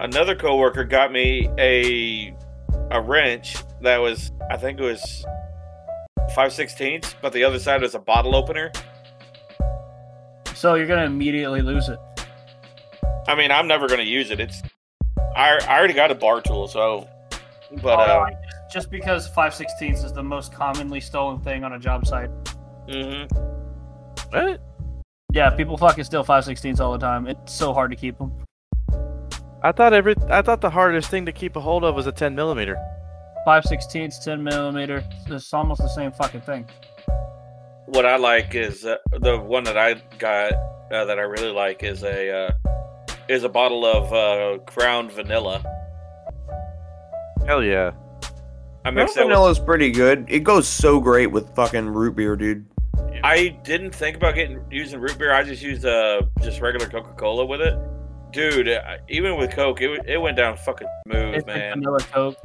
another coworker got me a a wrench that was, I think it was five sixteenths, but the other side was a bottle opener. so you're gonna immediately lose it. I mean, I'm never gonna use it. It's, I, I already got a bar tool, so, but Oh, no, uh, I- just because 5 16ths is the most commonly stolen thing on a job site. mhm. what? Yeah, people fucking steal 5 16ths all the time. It's so hard to keep them. I thought every I thought the hardest thing to keep a hold of was a 10 millimeter. 5 16ths, 10 millimeter. It's almost the same fucking thing. what I like is uh, the one that I got uh, that I really like is a uh, is a bottle of uh, Crown Vanilla. Hell yeah. I Crown Vanilla is with pretty good. It goes so great with fucking root beer, dude. I didn't think about getting using root beer. I just used uh just regular Coca Cola with it, dude. uh, Even with Coke, it, it went down fucking smooth, It's like man. vanilla Coke.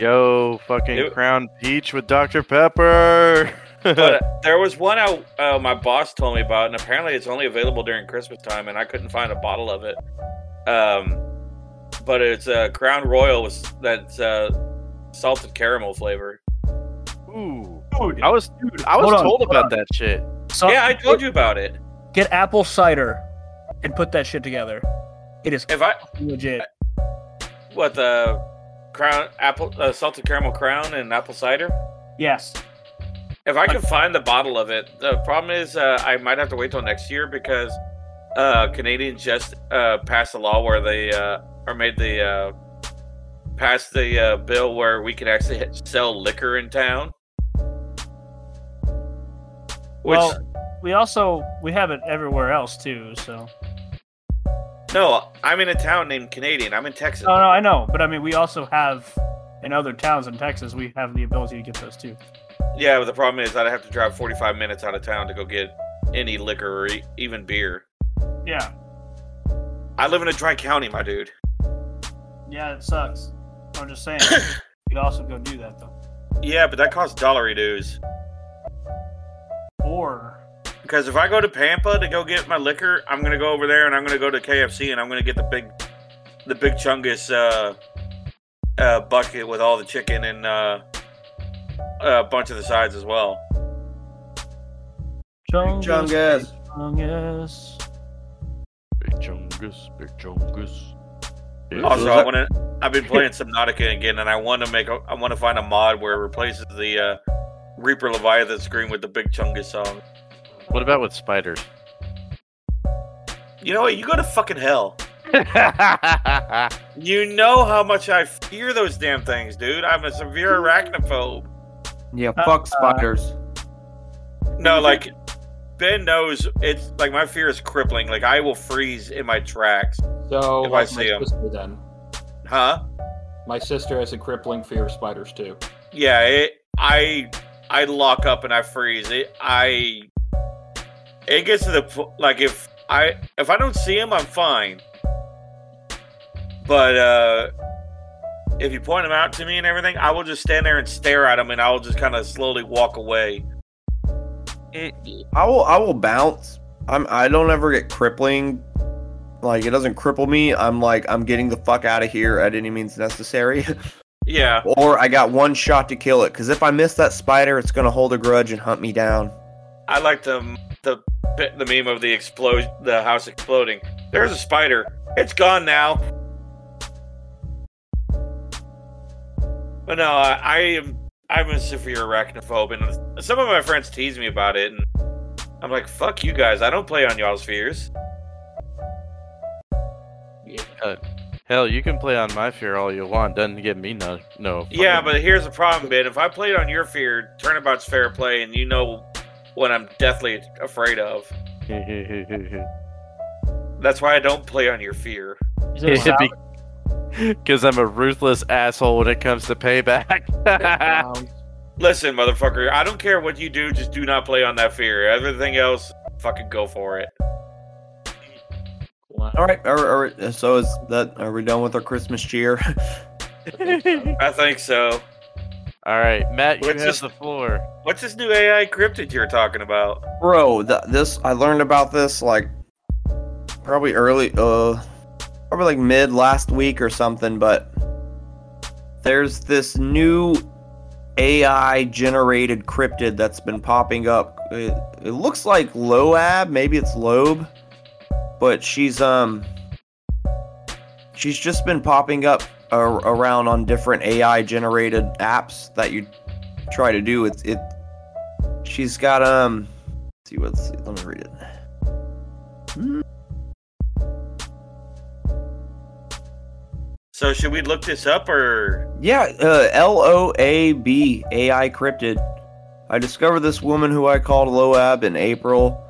Yo, fucking It- Crown Peach with Dr. Pepper. *laughs* But uh, *laughs* there was one I, uh, my boss told me about, and apparently it's only available during Christmas time, and I couldn't find a bottle of it. Um, but it's uh, Crown Royal was that's uh, salted caramel flavor. Ooh. Dude, I was I was Hold on, told hold about on. that shit. so yeah, I told you about it. Get apple cider and put that shit together. It is If I legit. what the crown apple uh, salted caramel crown and apple cider. Yes. If I could find the bottle of it, the problem is uh, I might have to wait till next year because uh, Canadians just uh, passed a law where they uh, or made the uh, passed the uh, bill where we can actually sell liquor in town. Which Well, we also we have it everywhere else too. So no, I'm in a town named Canadian. I'm in Texas. no, no, I know, but I mean we also have in other towns in Texas we have the ability to get those too. Yeah, but the problem is I'd have to drive 45 minutes out of town to go get any liquor or e- even beer. Yeah, I live in a dry county, my dude. yeah, it sucks. I'm just saying. *coughs* you could also go do that though. Yeah, but that costs dollary dues. Or Because if I go to Pampa to go get my liquor, I'm gonna go over there and I'm gonna go to KFC and I'm gonna get the big, the big chungus uh, uh, bucket with all the chicken and uh, a bunch of the sides as well. Chungus. Chungus. Big chungus, big chungus. Yeah. Also, I want to. I've been playing Subnautica again, and I want to make. A, I want to find a mod where it replaces the uh, Reaper Leviathan screen with the Big Chungus song. What about with spiders? You know what? You go to fucking hell. *laughs* You know how much I fear those damn things, dude. I'm a severe arachnophobe. Yeah, uh, fuck spiders. No, like Ben knows it's like my fear is crippling. Like I will freeze in my tracks. So, If I see my 'em. sister then. Huh? My sister has a crippling fear of spiders too. Yeah, it, I I lock up and I freeze. It I it gets to the like if I if I don't see him, I'm fine. But uh if you point him out to me and everything, I will just stand there and stare at him, and I will just kind of slowly walk away. I will I will bounce. I'm I don't ever get crippling. Like it doesn't cripple me. I'm like I'm getting the fuck out of here at any means necessary. *laughs* Yeah, or I got one shot to kill it. Cause if I miss that spider, it's gonna hold a grudge and hunt me down. I like the the the meme of the explode the house exploding. There's a spider. It's gone now. But no, I, I am I'm a severe arachnophobe, and some of my friends tease me about it, and I'm like, "Fuck you guys! I don't play on y'all's fears." Uh, hell, you can play on my fear all you want. Doesn't give me no no. Yeah, but here's the problem, Ben. If I played on your fear, turnabout's fair play, and you know what I'm deathly afraid of. *laughs* That's why I don't play on your fear. Is it salad? Because I'm a ruthless asshole when it comes to payback. *laughs* Listen, motherfucker, I don't care what you do, just do not play on that fear. Everything else, fucking go for it. All right, all right, all right. So is that? Are we done with our Christmas cheer? I think so. All right, Matt, you What's have this- the floor. What's this new AI cryptid you're talking about? Bro, th- this I learned about this like probably early, uh, probably like mid last week or something. But there's this new AI generated cryptid that's been popping up. It, it looks like Loab, maybe it's Loeb, but she's um she's just been popping up ar- around on different AI generated apps that you try to do. It's it. She's got um. Let's see what's. Let me read it. Hmm. So should we look this up or? Yeah, uh, L O A B AI cryptid. I discovered this woman who I called Loab in April.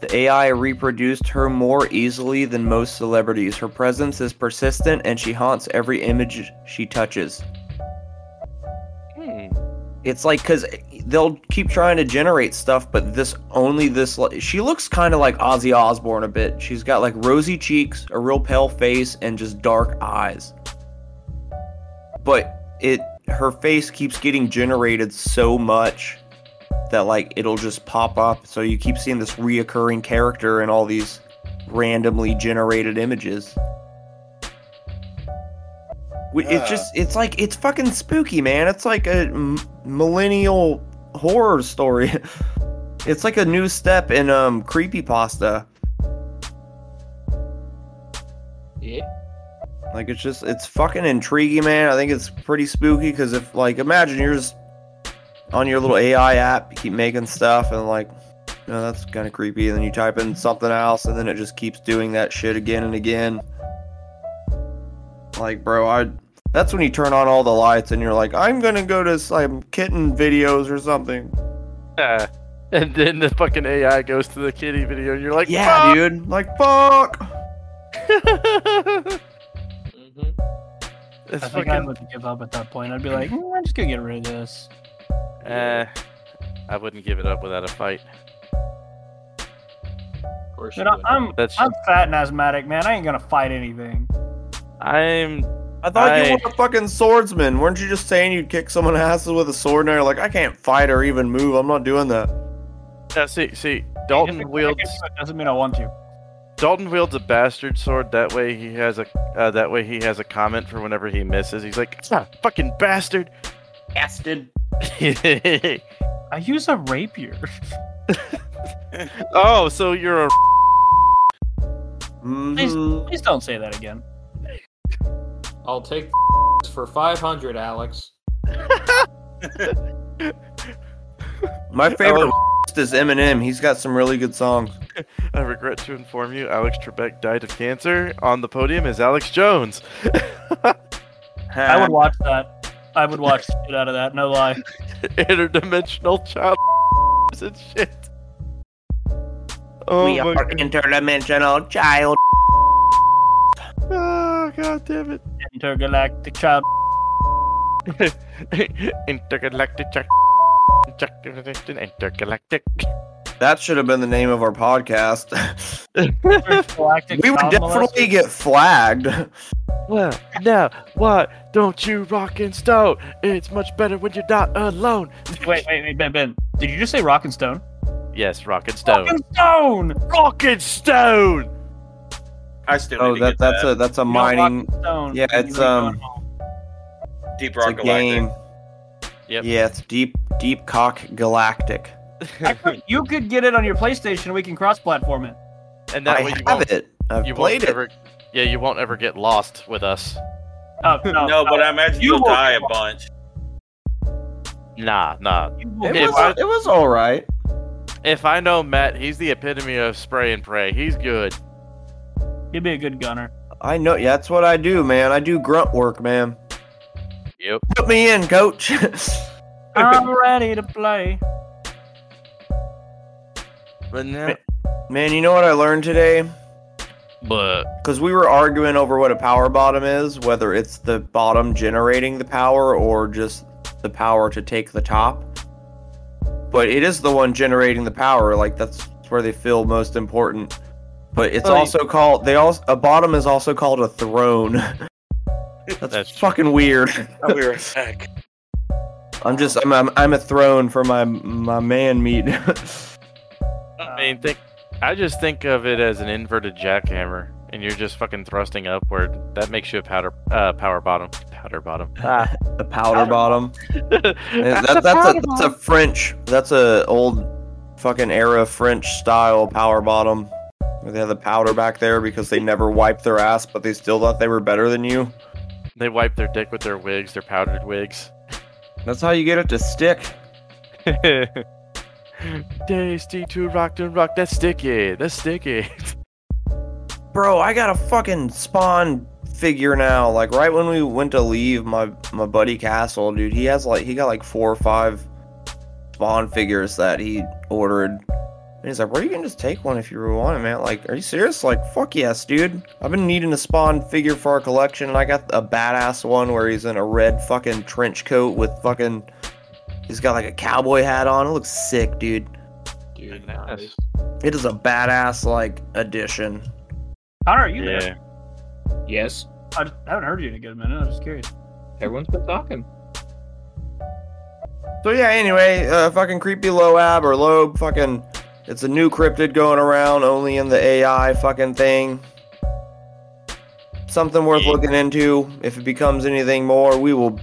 The AI reproduced her more easily than most celebrities. Her presence is persistent and she haunts every image she touches. Hmm. It's like because they'll keep trying to generate stuff, but this only this. She looks kind of like Ozzy Osbourne a bit. She's got like rosy cheeks, a real pale face, and just dark eyes. But it, her face keeps getting generated so much that like it'll just pop up. So you keep seeing this reoccurring character in all these randomly generated images. We- It's just, it's like, it's fucking spooky, man. It's like a m- millennial horror story. *laughs* it's like a new step in um creepypasta. Yeah. Like it's just, it's fucking intriguing, man. I think it's pretty spooky because if, like, imagine you're just on your little AI app, you keep making stuff, and like, no, that's kind of creepy. And then you type in something else, and then it just keeps doing that shit again and again. Like, bro, I. That's when you turn on all the lights, and you're like, I'm gonna go to some kitten videos or something. Yeah. And then the fucking AI goes to the kitty video, and you're like, Yeah, dude. Like, fuck. dude. *laughs* hmm It's I think I fucking. would give up at that point. I'd be like, "Mm, I'm just gonna get rid of this. Eh, I wouldn't give it up without a fight. Of course you I- would. I'm That's I'm fat and asthmatic, man. I ain't gonna fight anything. I'm I thought I- you were a fucking swordsman. Weren't you just saying you'd kick someone *laughs* asses with a sword? Now you're like, I can't fight or even move. I'm not doing that. yeah, see see Just Dalton because I wields do it doesn't mean I want to. Dalton wields a bastard sword. That way he has a uh, that way he has a comment for whenever he misses. He's like, ah, fucking bastard. Bastard. Oh, *laughs* I use a rapier. *laughs* Oh, so you're a Please, Mhm. please don't say that again. I'll take *laughs* for 500, Alex. My favorite is Eminem. He's got some really good songs. I regret to inform you, Alex Trebek died of cancer. On the podium is Alex Jones. I would watch that. I would watch shit out of that. No lie. *laughs* Interdimensional child *laughs* and shit. Oh we my are god. interdimensional child. Oh, *laughs* god damn it. Intergalactic child. Intergalactic check. Intergalactic. That should have been the name of our podcast. *laughs* We would definitely get flagged. Well, now, what? Don't you rock and stone? It's much better when you're not alone. Wait, wait, wait, Ben, Ben. Did you just say rock and stone? Yes, rock and stone. Rock and stone. Rock and stone! I still Oh, need to that get that's that. a that's a You mining. stone. Yeah, it's, really um, don't. Deep It's Rock a Galactic. game. Yep. Yeah, it's deep deep cock galactic. *laughs* Actually, you could get it on your PlayStation. We can cross-platform it. And that I way you have won't, it. I've you played won't it. ever. Yeah, you won't ever get lost with us. Oh, no, oh, *laughs* No, but I imagine You you'll will die a bunch. Nah, nah. It was, I- it was all right. If I know Matt, he's the epitome of spray and pray. He's good. You'd be a good gunner. I know. Yeah, that's what I do, man. I do grunt work, man. Yep. Put me in, coach. *laughs* I'm ready to play. But now, man, you know what I learned today? but Because we were arguing over what a power bottom is, whether it's the bottom generating the power or just the power to take the top. But it is the one generating the power. Like that's where they feel most important. But it's Oh, you- also called they also a bottom is also called a throne. *laughs* that's, That's true. fucking weird. *laughs* I'll be. I'm just I'm, I'm I'm a throne for my my man meat. *laughs* I mean, think. I just think of it as an inverted jackhammer, and you're just fucking thrusting upward. That makes you a powder, uh, power bottom, powder bottom. *laughs* Ah. the powder bottom. that, that's a that's a French. That's a old fucking era French style power bottom. They had the powder back there because they never wiped their ass, but they still thought they were better than you. They wipe their dick with their wigs, their powdered wigs. That's how you get it to stick. *laughs* Tasty to rock to rock. That's sticky. That's sticky. *laughs* Bro, I got a fucking spawn figure now. Like right when we went to leave my my buddy Castle, dude, he has like he got like four or five spawn figures that he ordered. And he's like, "Where you can just take one if you want it, man." Like, are you serious? Like, fuck yes, dude. I've been needing a spawn figure for our collection, and I got a badass one where he's in a red fucking trench coat with fucking. He's got like a cowboy hat on. It looks sick, dude. Dude, Nice. nice. It is a badass like addition. Connor, are you yeah. there? Yes, I just haven't heard you in a good minute. I'm just curious. everyone's been talking. So yeah, anyway, uh, fucking creepy Loab or Loeb, fucking, it's a new cryptid going around only in the AI fucking thing. Something worth Yeah. looking into. If it becomes anything more, we will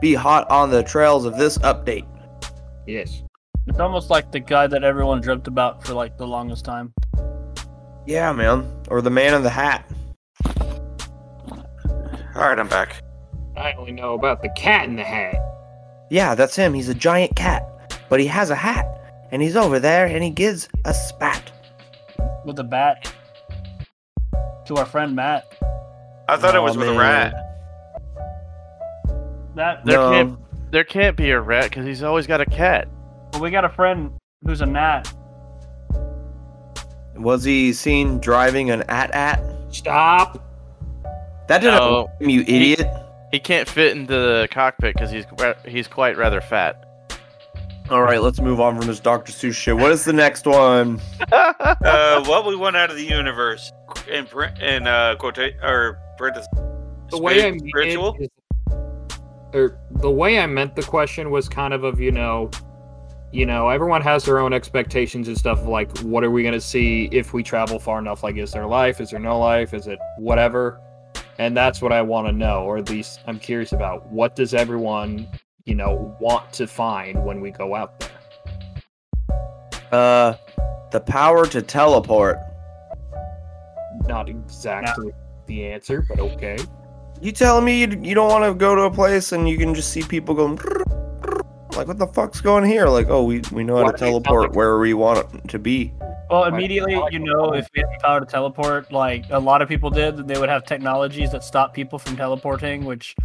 be hot on the trails of this update. Yes. It's almost like the guy that everyone dreamt about for like the longest time. Yeah, man. Or the man in the hat. All right, I'm back. I only know about the cat in the hat. Yeah, that's him. He's a giant cat, but he has a hat, and he's over there, and he gives a spat. with a bat to our friend Matt. I thought it Aw, was with a rat. That There No. can't there can't be a rat because he's always got a cat. well, we got a friend who's a gnat. Was he seen driving an at-at? Stop. That didn't No. you idiot. He can't fit into the cockpit because he's he's quite rather fat. All right, let's move on from this Dr. Seuss shit. What is the next one? *laughs* Uh, what we want out of the universe in print in uh quote or parentheses. the way I Spirit- meant spiritual. it is, or the way I meant the question was kind of of you know, you know, everyone has their own expectations and stuff. Like, what are we gonna see if we travel far enough? Like, is there life? Is there no life? Is it whatever? And that's what I want to know, or at least I'm curious about. What does everyone, you know, want to find when we go out there? Uh, the power to teleport. Not exactly the answer, but okay. You telling me you, you don't want to go to a place and you can just see people going like what the fuck's going here? Like, oh, we we know how Why to do they sound teleport like- where we want it to be. Well, immediately you know if we had the power to teleport, like a lot of people did, that they would have technologies that stop people from teleporting, which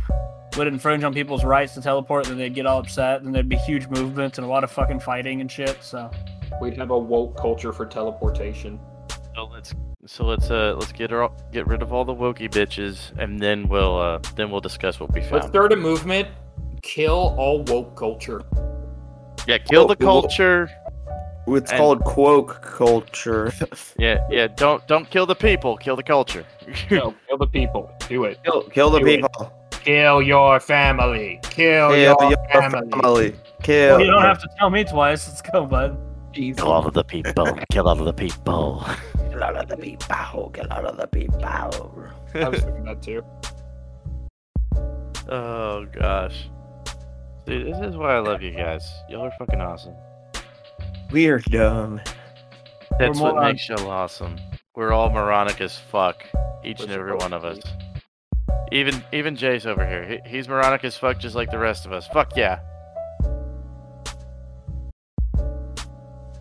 would infringe on people's rights to teleport. Then they'd get all upset, and there'd be huge movements and a lot of fucking fighting and shit. So We'd have a woke culture for teleportation. Oh, so let's so let's uh let's get her get rid of all the wokey bitches, and then we'll uh then we'll discuss what we found. Let's found. start a movement. Kill all woke culture. Yeah, kill the Oh, well- culture. It's And- called quoke culture. *laughs* Yeah, yeah. Don't don't kill the people. Kill the culture. No, *laughs* kill the people. Do it. kill, kill the Do it. people. Kill your family. Kill, Kill your, your family. family. Kill. well, you don't have to tell me twice. Let's go, bud. Kill all of the people. Kill all of the people. Kill out of the people. Kill out of the people. I was thinking that too. Oh gosh. Dude, this is why I love you guys. Y'all are fucking awesome. We're dumb. That's what morons. makes y'all awesome. We're all moronic as fuck. Each We're and every one of us. Even even Jase over here. He, he's moronic as fuck just like the rest of us. Fuck yeah.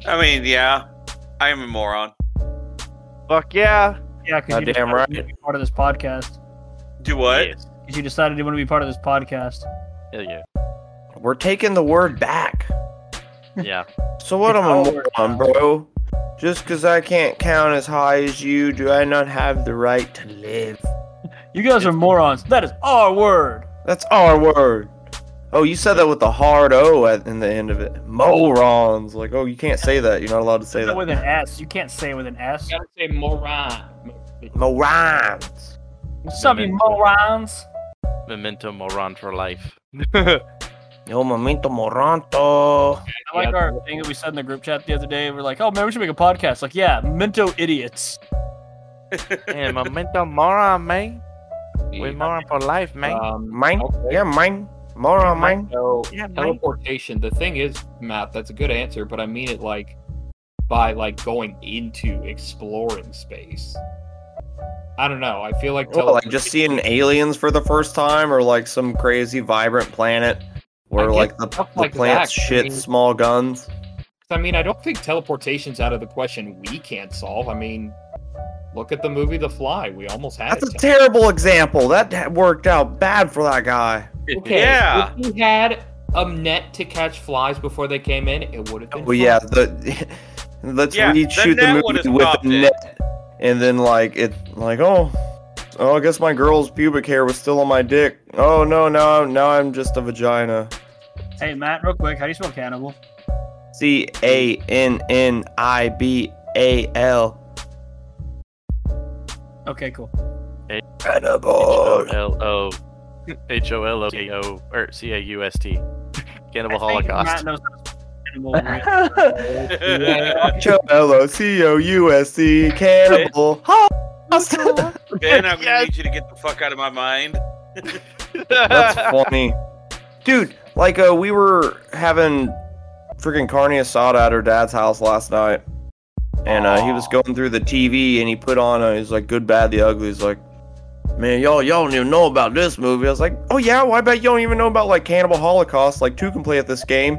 I mean, yeah, I am a moron. Fuck yeah. Yeah, because you Goddamn decided right. to be part of this podcast. Do what? Yes. Because you decided you want to be part of this podcast. Hell yeah. We're taking the word back. Yeah. *laughs* So what It's am our I word on, bro? Just because I can't count as high as you, do I not have the right to live? You guys are morons. That is our word. That's our word. Oh, you said that with the hard O at in the end of it. Morons. Like, oh, you can't say that. You're not allowed to say Say that with an S. You can't say it with an S. You gotta say moron. Morons. What's up, you morons? Memento moron for life. *laughs* Yo, momento moranto. I like our thing that we said in the group chat the other day. We're like, oh man, we should make a podcast. Like, yeah, Minto idiots. *laughs* yeah, memento moron, man. We moron for life, man. Um, Mine? okay. Yeah, mine. Moron, mine. So yeah, man. teleportation. The thing is, Matt, that's a good answer, but I mean it like by like going into exploring space. I don't know. I feel like Well, like just seeing aliens for the first time, or like some crazy vibrant planet where like the, the like plants that, I shit mean- small guns. I mean, I don't think teleportation's out of the question. We can't solve. I mean, look at the movie The Fly. We almost had That's a terrible example. That worked out bad for that guy. Okay, *laughs* Yeah. If we had a net to catch flies before they came in, it would have been. Well, yeah, the *laughs* let's Yeah, the reshoot the, net would've movie with stopped the net, and then like it, like oh, oh, I guess my girl's pubic hair was still on my dick. Oh no, now now I'm just a vagina. Hey, Matt, real quick, how do you spell cannibal? C A N N I B A L. Okay, cool. Cannibal. L O H O L O C O or C A U S T. Cannibal I think Holocaust. Matt knows how to spell cannibal. *laughs* H O L O C O U S C. Cannibal. *laughs* Ben, I'm gonna Yes. need you to get the fuck out of my mind. *laughs* That's funny. Dude, like uh we were having freaking carne asada at her dad's house last night. And uh, he was going through the TV and he put on uh, he's like good bad the ugly. He's like Man, y'all y'all don't even know about this movie. I was like, Oh yeah, well, I bet you don't even know about like Cannibal Holocaust. Like two can play at this game.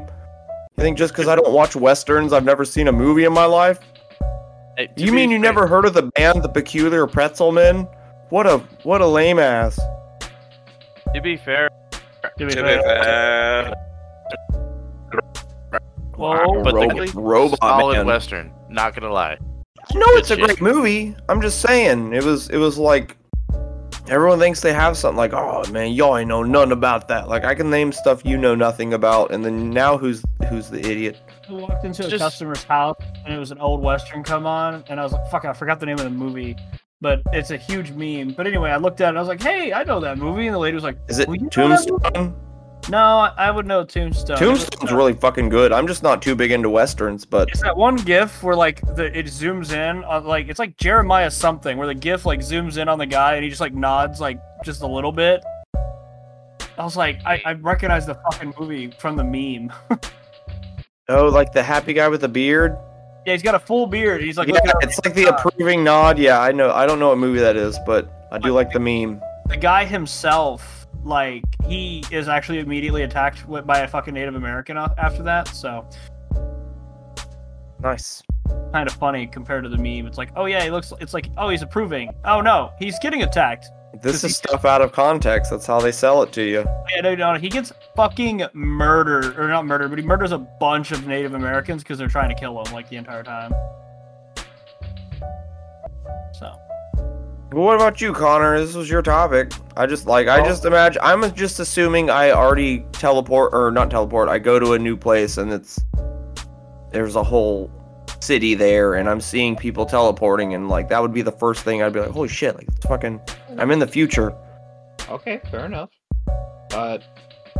You think just because I don't watch westerns, I've never seen a movie in my life? Hey, You mean you never heard of the band The Peculiar Pretzel Men? What a what a lame ass. To be fair, To be To fair. fair. Whoa. but Ro- the robot solid man. western. Not gonna lie. No, Good it's a shit. great movie. I'm just saying, it was it was like Everyone thinks they have something like, oh man, y'all ain't know nothing about that. Like I can name stuff you know nothing about, and then now who's who's the idiot? I walked into a Just- customer's house and it was an old western come on, and I was like, "Fuck!" I forgot the name of the movie, but it's a huge meme. But anyway, I looked at it. and I was like, "Hey, I know that movie," and the lady was like, Is it Well, you know that Tombstone? "No, I would know Tombstone." Tombstone's really fucking good. I'm just not too big into westerns, but It's that one GIF where like the it zooms in on like it's like Jeremiah something where the GIF like zooms in on the guy and he just like nods like just a little bit. I was like, I, I recognize the fucking movie from the meme. *laughs* oh, like the happy guy with the beard. yeah, he's got a full beard. He's like, yeah, it's like the approving nod. Yeah, I know. I don't know what movie that is, but I do like the meme. the guy himself. Like he is actually immediately attacked by a fucking Native American after that. So Nice. kind of funny compared to the meme. It's like, oh yeah, he looks. It's like, oh, he's approving. Oh no, he's getting attacked. This is stuff out of context. That's how they sell it to you. Oh, yeah, no, no, he gets fucking murdered, or not murdered, but he murders a bunch of Native Americans because they're trying to kill him like the entire time. But what about you, Connor? This was your topic. I just like I just imagine I'm just assuming I already teleport or not teleport. I go to a new place and it's there's a whole city there and I'm seeing people teleporting and like that would be the first thing I'd be like, holy shit, like it's fucking I'm in the future. Okay, fair enough. But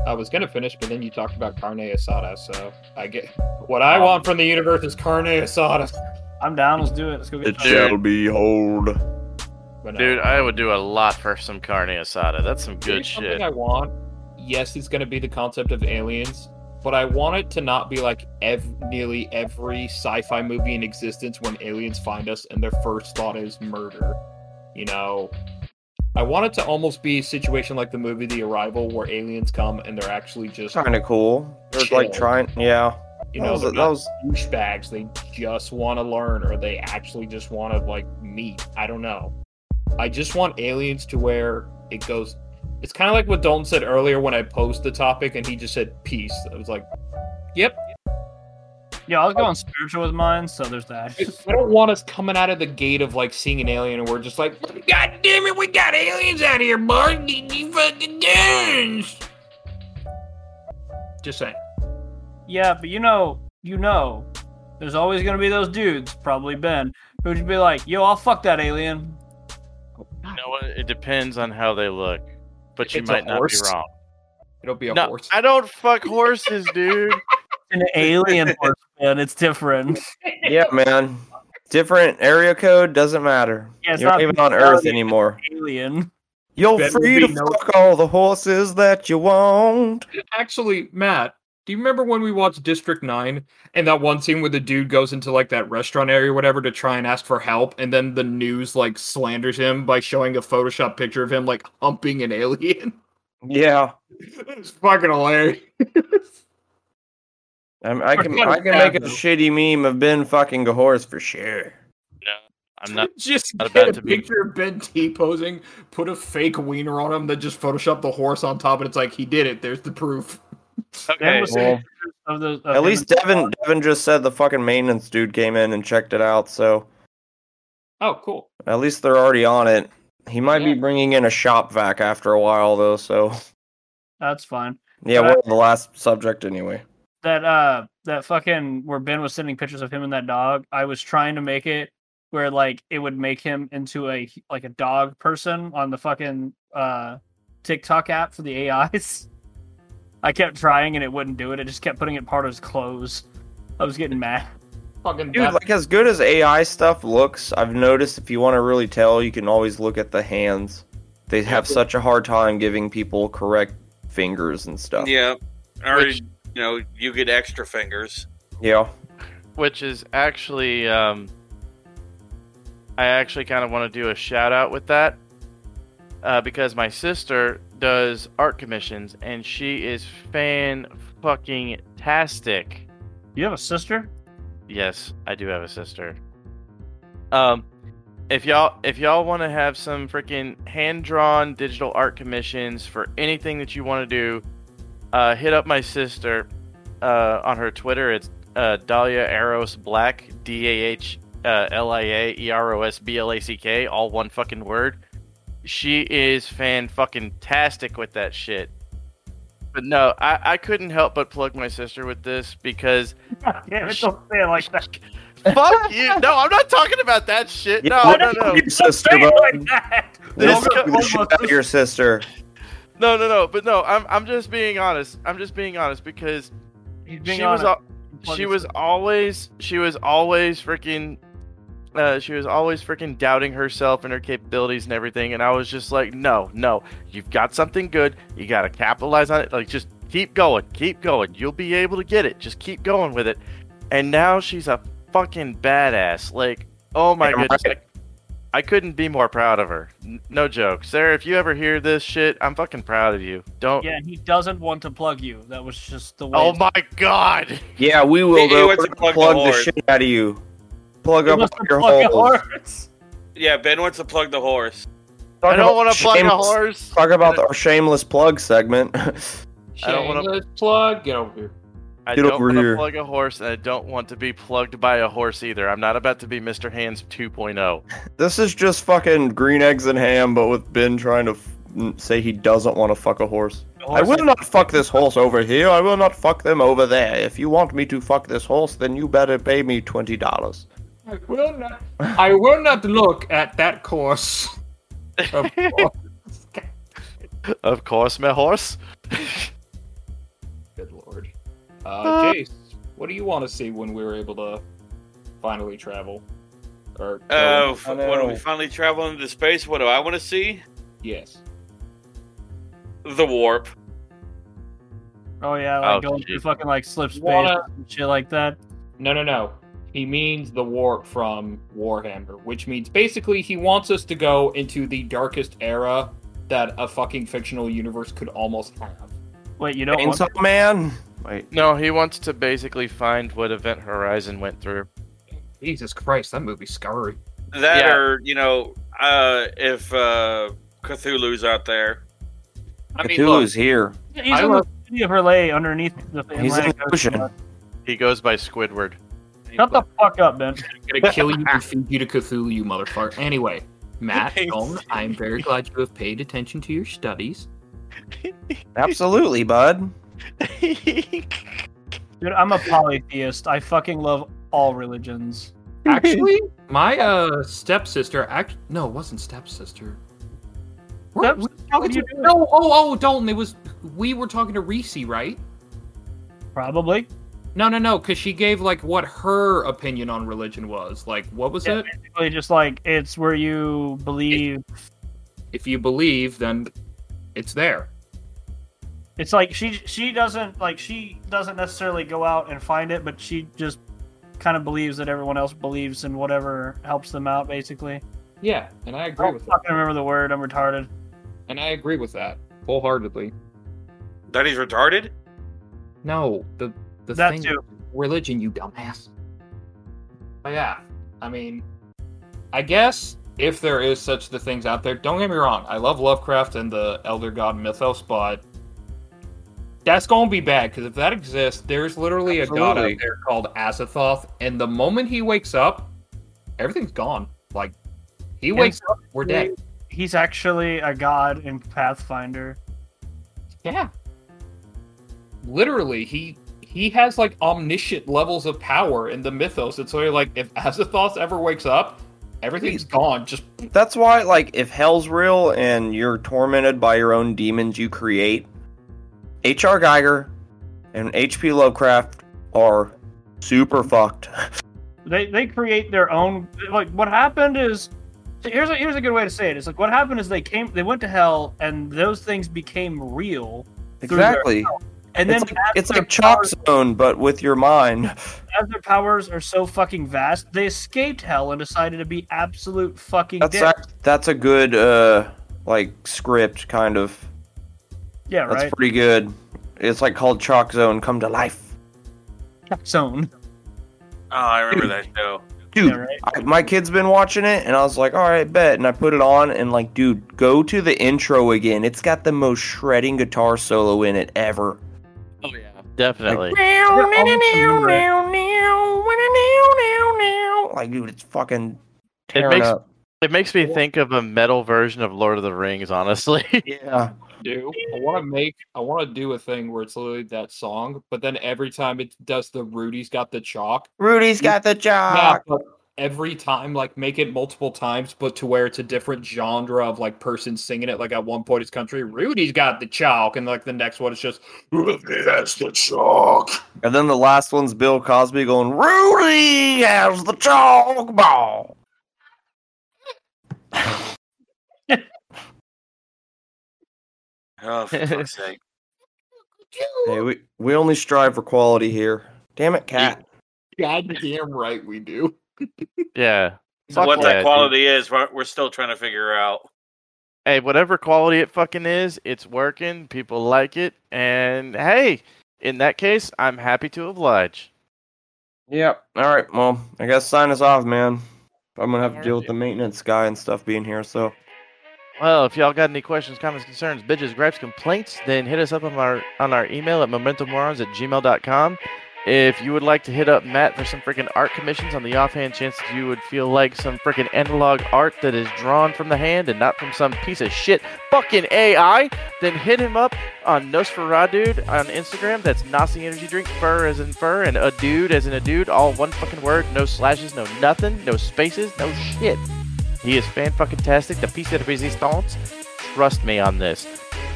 I was gonna finish, but then you talked about carne asada, so I get what I want from the universe is carne asada. I'm down. Let's do it. Let's go get. It some- shall behold. But no. Dude, uh, I would do a lot for some carne asada. That's some good Here's shit. Something I want. Yes, it's gonna be the concept of aliens, but I want it to not be like ev- nearly every sci-fi movie in existence when aliens find us and their first thought is murder. You know, I want it to almost be a situation like the movie The Arrival, where aliens come and they're actually just Kind of cool. They're like trying, yeah. you that know was, they're that was douchebags. They just want to learn, or they actually just want to like meet. I don't know. I just want aliens to where it goes. It's kind of like what Dalton said earlier when I posed the topic, and he just said peace. I was like, "Yep." Yeah, I was going spiritual with mine, so there's that. I don't want us coming out of the gate of like seeing an alien, and we're just like, "God damn it, we got aliens out here, bud! You fucking dance!" Just saying. Yeah, but you know, you know, there's always gonna be those dudes, probably Ben, who'd be like, "Yo, I'll fuck that alien." You know what? It depends on how they look, but you it's might not be wrong. It'll be a No, horse. I don't fuck horses, dude. *laughs* An alien horse, man, it's different. yeah, man. Different area code doesn't matter. Yeah, it's You're not not even on Earth anymore. Alien. You're free to be no- fuck all the horses that you want. Actually, Mat, do you remember when we watched District 9 and that one scene where the dude goes into like that restaurant area or whatever to try and ask for help and then the news like slanders him by showing a Photoshop picture of him like humping an alien? Yeah. *laughs* it's fucking hilarious. I'm, I can I can make a shitty meme of Ben fucking a horse for sure. No, I'm not. *laughs* just not get about a to be- picture of Ben T posing, put a fake wiener on him, then just Photoshop the horse on top and it's like he did it. There's the proof. Ben Okay, Well, of the, of at least and- Devin Devin just said the fucking maintenance dude came in and checked it out, so Oh, cool. at least they're already on it. He might Yeah. be bringing in a shop vac after a while though, so That's fine. yeah, But we're on the last subject anyway. That uh, that fucking where Ben was sending pictures of him and that dog. I was trying to make it where like it would make him into a like a dog person on the fucking uh TikTok app for the AIs. *laughs* I kept trying and it wouldn't do it. It just kept putting it part of his clothes. I was getting mad. Fucking Dude, that- like as good as AI stuff looks, I've noticed if you want to really tell, you can always look at the hands. They have such a hard time giving people correct fingers and stuff. Yeah. Or, Which- you know, you get extra fingers. Yeah. which is actually um, I actually kind of want to do a shout out with that uh, because my sister does art commissions and she is fan fucking tastic. You have a sister? Yes, I do have a sister. Um, if y'all if y'all want to have some freaking hand drawn digital art commissions for anything that you want to do, uh, hit up my sister uh, on her Twitter. It's uh, Dahlia Eros Black D A H uh, L I A E R O S B L A C K, all one fucking word. She is fan fucking tastic with that shit. But no, I, I couldn't help but plug my sister with this because *laughs* Damn it, don't say it like that. *laughs* fuck you. No, I'm not talking about that shit. Yeah, No, no, no. Your sister, Say it bud. like that. This Don't co- shit out your sister. No, no, no. But no, I'm I'm just being honest. I'm just being honest because being she was honest. al- she was always she was always freaking uh, she was always freaking doubting herself and her capabilities and everything and i was just like no no you've got something good you got to capitalize on it like just keep going keep going you'll be able to get it just keep going with it and now she's a fucking badass like oh my Damn goodness right. I, I couldn't be more proud of her N- no joke sarah if you ever hear this shit i'm fucking proud of you don't Yeah, he doesn't want to plug you. That was just the way. oh my god Yeah, we will. He- he though. wants to gonna plug the the shit out of you. Plug He up wants all to your plug horse. Yeah, Ben wants to plug the horse. Talk i don't want to plug a shameless- horse Talk about our shameless plug segment. *laughs* I don't wanna- Shameless plug. Get over here. I Get don't over want here. to plug a horse, and I don't want to be plugged by a horse either. I'm not about to be Mr. Hands oh. 2.0. this is just fucking green eggs and ham, but with Ben trying to f- n- say he doesn't want to fuck a horse. The I will not fuck this horse over here. I will not fuck them over there. If you want me to fuck this horse, then you better pay me twenty dollars. I will not. I will not look at that course. Of *laughs* Of course, my horse. Good lord. Uh, Jase, what do you want to see when we're able to finally travel? Or Uh, go- f- I when we finally travel into space, what do I want to see? yes. The warp. Oh yeah, like Oh, going shit. through fucking like slip space Wanna- and shit like that. No, no, no. He means the warp from Warhammer, which means basically he wants us to go into the darkest era that a fucking fictional universe could almost have. Wait, you don't want Man. Wait, No, he wants to basically find what Event Horizon went through. Jesus Christ, that movie's scary. That Yeah. or, you know, uh, if uh, Cthulhu's out there. I mean, look, Cthulhu's here. He's I in love- the city of R'lyeh underneath the He's in the ocean. He goes by Squidward. Shut the fuck up, Ben. I'm gonna kill you and feed you to Cthulhu, you motherfucker. Anyway, Mat, *laughs* Stone, I'm very glad you have paid attention to your studies. *laughs* Absolutely, bud. Dude, I'm a polytheist. I fucking love all religions. *laughs* Actually, my uh stepsister, act no, it wasn't stepsister. We're- Step- we were what talking are you to- no, oh, oh, Dalton, it was we were talking to Reese, right? Probably. No, no, no, because she gave like what her opinion on religion was. Like, what was Yeah, it? basically just like it's where you believe. If you believe, then it's there. It's like she she doesn't like she doesn't necessarily go out and find it, but she just kind of believes that everyone else believes in whatever helps them out. Basically, Yeah, and I I agree don't with that. fucking remember the word. I'm retarded. And I agree with that wholeheartedly. That he's retarded? No, the the That thing too. religion, you dumbass. But yeah, I mean, I guess if there is such the things out there, don't get me wrong. I love Lovecraft and the Elder God mythos, but that's gonna be bad because if that exists, there's literally a god out Absolutely. there called Azathoth, and the moment he wakes up, everything's gone. Like he wakes up, we're dead. He's actually a god in Pathfinder. Yeah. Literally, he he has like omniscient levels of power in the mythos. It's sort of like if Azathoth ever wakes up, everything's gone. Just That's why, like, if hell's real and you're tormented by your own demons you create, H.R. Giger and H.P. Lovecraft are super fucked. *laughs* They they create their own. Like what happened is. Here's a here's a good way to say it. It's like what happened is they came they went to hell and those things became real. through their- exactly. And then It's like, it's like Chalk powers- Zone, but with your mind. as their powers are so fucking vast, they escaped hell and decided to be absolute fucking That's dicks. ac- that's a good uh like script kind of. yeah, That's right. pretty good. It's like called Chalk Zone come to life. Chalk Zone. Oh, I remember that show. Dude, Yeah, right. I, my kid's been watching it, and I was like, all right, bet. And I put it on, and like, dude, go to the intro again. It's got the most shredding guitar solo in it ever. Yeah, definitely. Like, dude, it's fucking It makes up. It makes me think of a metal version of Lord of the Rings, honestly. *laughs* Yeah. do. I want to make. I want to do a thing where it's literally that song, but then every time it does the Rudy's got the chalk. Rudy's got the Yeah, but every time, like make it multiple times, but to where it's a different genre of like person singing it. Like at one point it's country, Rudy's got the chalk, and like the next one it's just Rudy has the chalk. And then the last one's Bill Cosby going, Rudy has the chalk ball. Oh, for fuck's *laughs* sake. Hey, we, we only strive for quality here. Damn it, cat. God damn right we do. Yeah. So Fuck what yeah, that dude. quality is, we're, we're still trying to figure out. Hey, whatever quality it fucking is, it's working. People like it, and hey, in that case, I'm happy to oblige. Yep. All right. Well, I guess sign us off, man. I'm gonna have to deal with the maintenance guy and stuff being here. So Well, if y'all got any questions, comments, concerns, bitches, gripes, complaints, then hit us up on our on our email at mementomorons at gmail.com. If you would like to hit up Mat for some freaking art commissions on the offhand chance that you would feel like some freaking analog art that is drawn from the hand and not from some piece of shit fucking AI, then hit him up on Nosfuradude on Instagram. That's NOS Energy Drink, fur as in fur, and a dude as in a dude, all one fucking word, no slashes, no nothing, no spaces, no shit. He is fan fucking tastic. The piece de resistance. Trust me on this.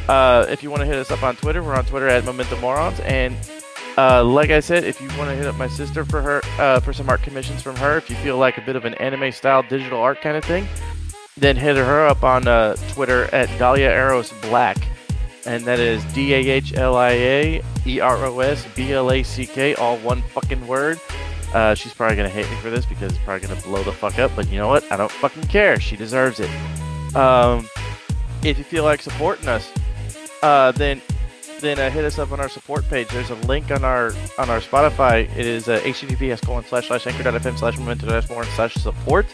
Uh, if you want to hit us up on Twitter, we're on Twitter at Memento Morons. And uh, like I said, if you want to hit up my sister for her uh, for some art commissions from her, if you feel like a bit of an anime style digital art kind of thing, then hit her up on uh, Twitter at Dahlia Eros Black. And that is D A H L I A E R O S B L A C K, all one fucking word. Uh, she's probably gonna hate me for this because it's probably gonna blow the fuck up. But you know what? I don't fucking care. She deserves it. Um, if you feel like supporting us, uh, then then uh, hit us up on our support page. There's a link on our on our Spotify. It is uh, https colon slash slash anchor.fm slash memento dash more slash support.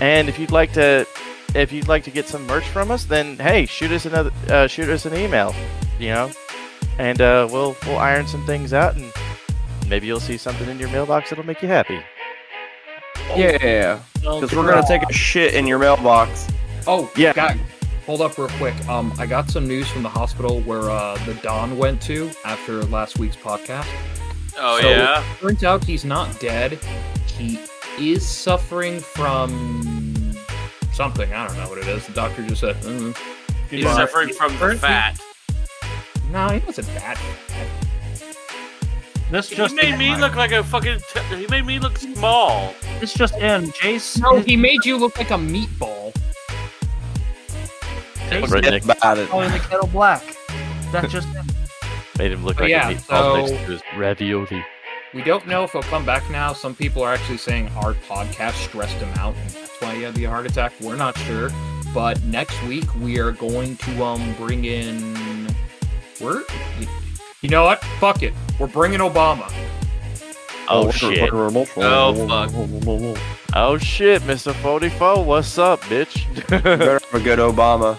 And if you'd like to if you'd like to get some merch from us, then hey, shoot us another uh, shoot us an email. You know, and uh, we'll we'll iron some things out and. Maybe you'll see something in your mailbox that'll make you happy. yeah, because we're gonna take a shit in your mailbox. Oh Yeah. Got, hold up real quick. Um, I got some news from the hospital where uh the Don went to after last week's podcast. Oh, So- yeah? Turns out he's not dead. He is suffering from something. I don't know what it is. The doctor just said, mm. He's But- suffering from the fat. "No, he wasn't fat. bad." This He just made in. me look like a fucking. T- he made me look small. It's just in. Jase. No, he made you look like a meatball. Jase Redneck. is About it. calling the kettle black. That just in. Made him look But like yeah, a meatball so- next to his ravioli. We don't know if he'll come back now. Some people are actually saying our podcast stressed him out, and that's why he had the heart attack. We're not sure. But next week we are going to um bring in. We're. You know what? Fuck it. We're bringing Obama. Oh shit! Oh, fuck. Oh shit, Mr. 44, what's up, bitch? Better have a good Obama.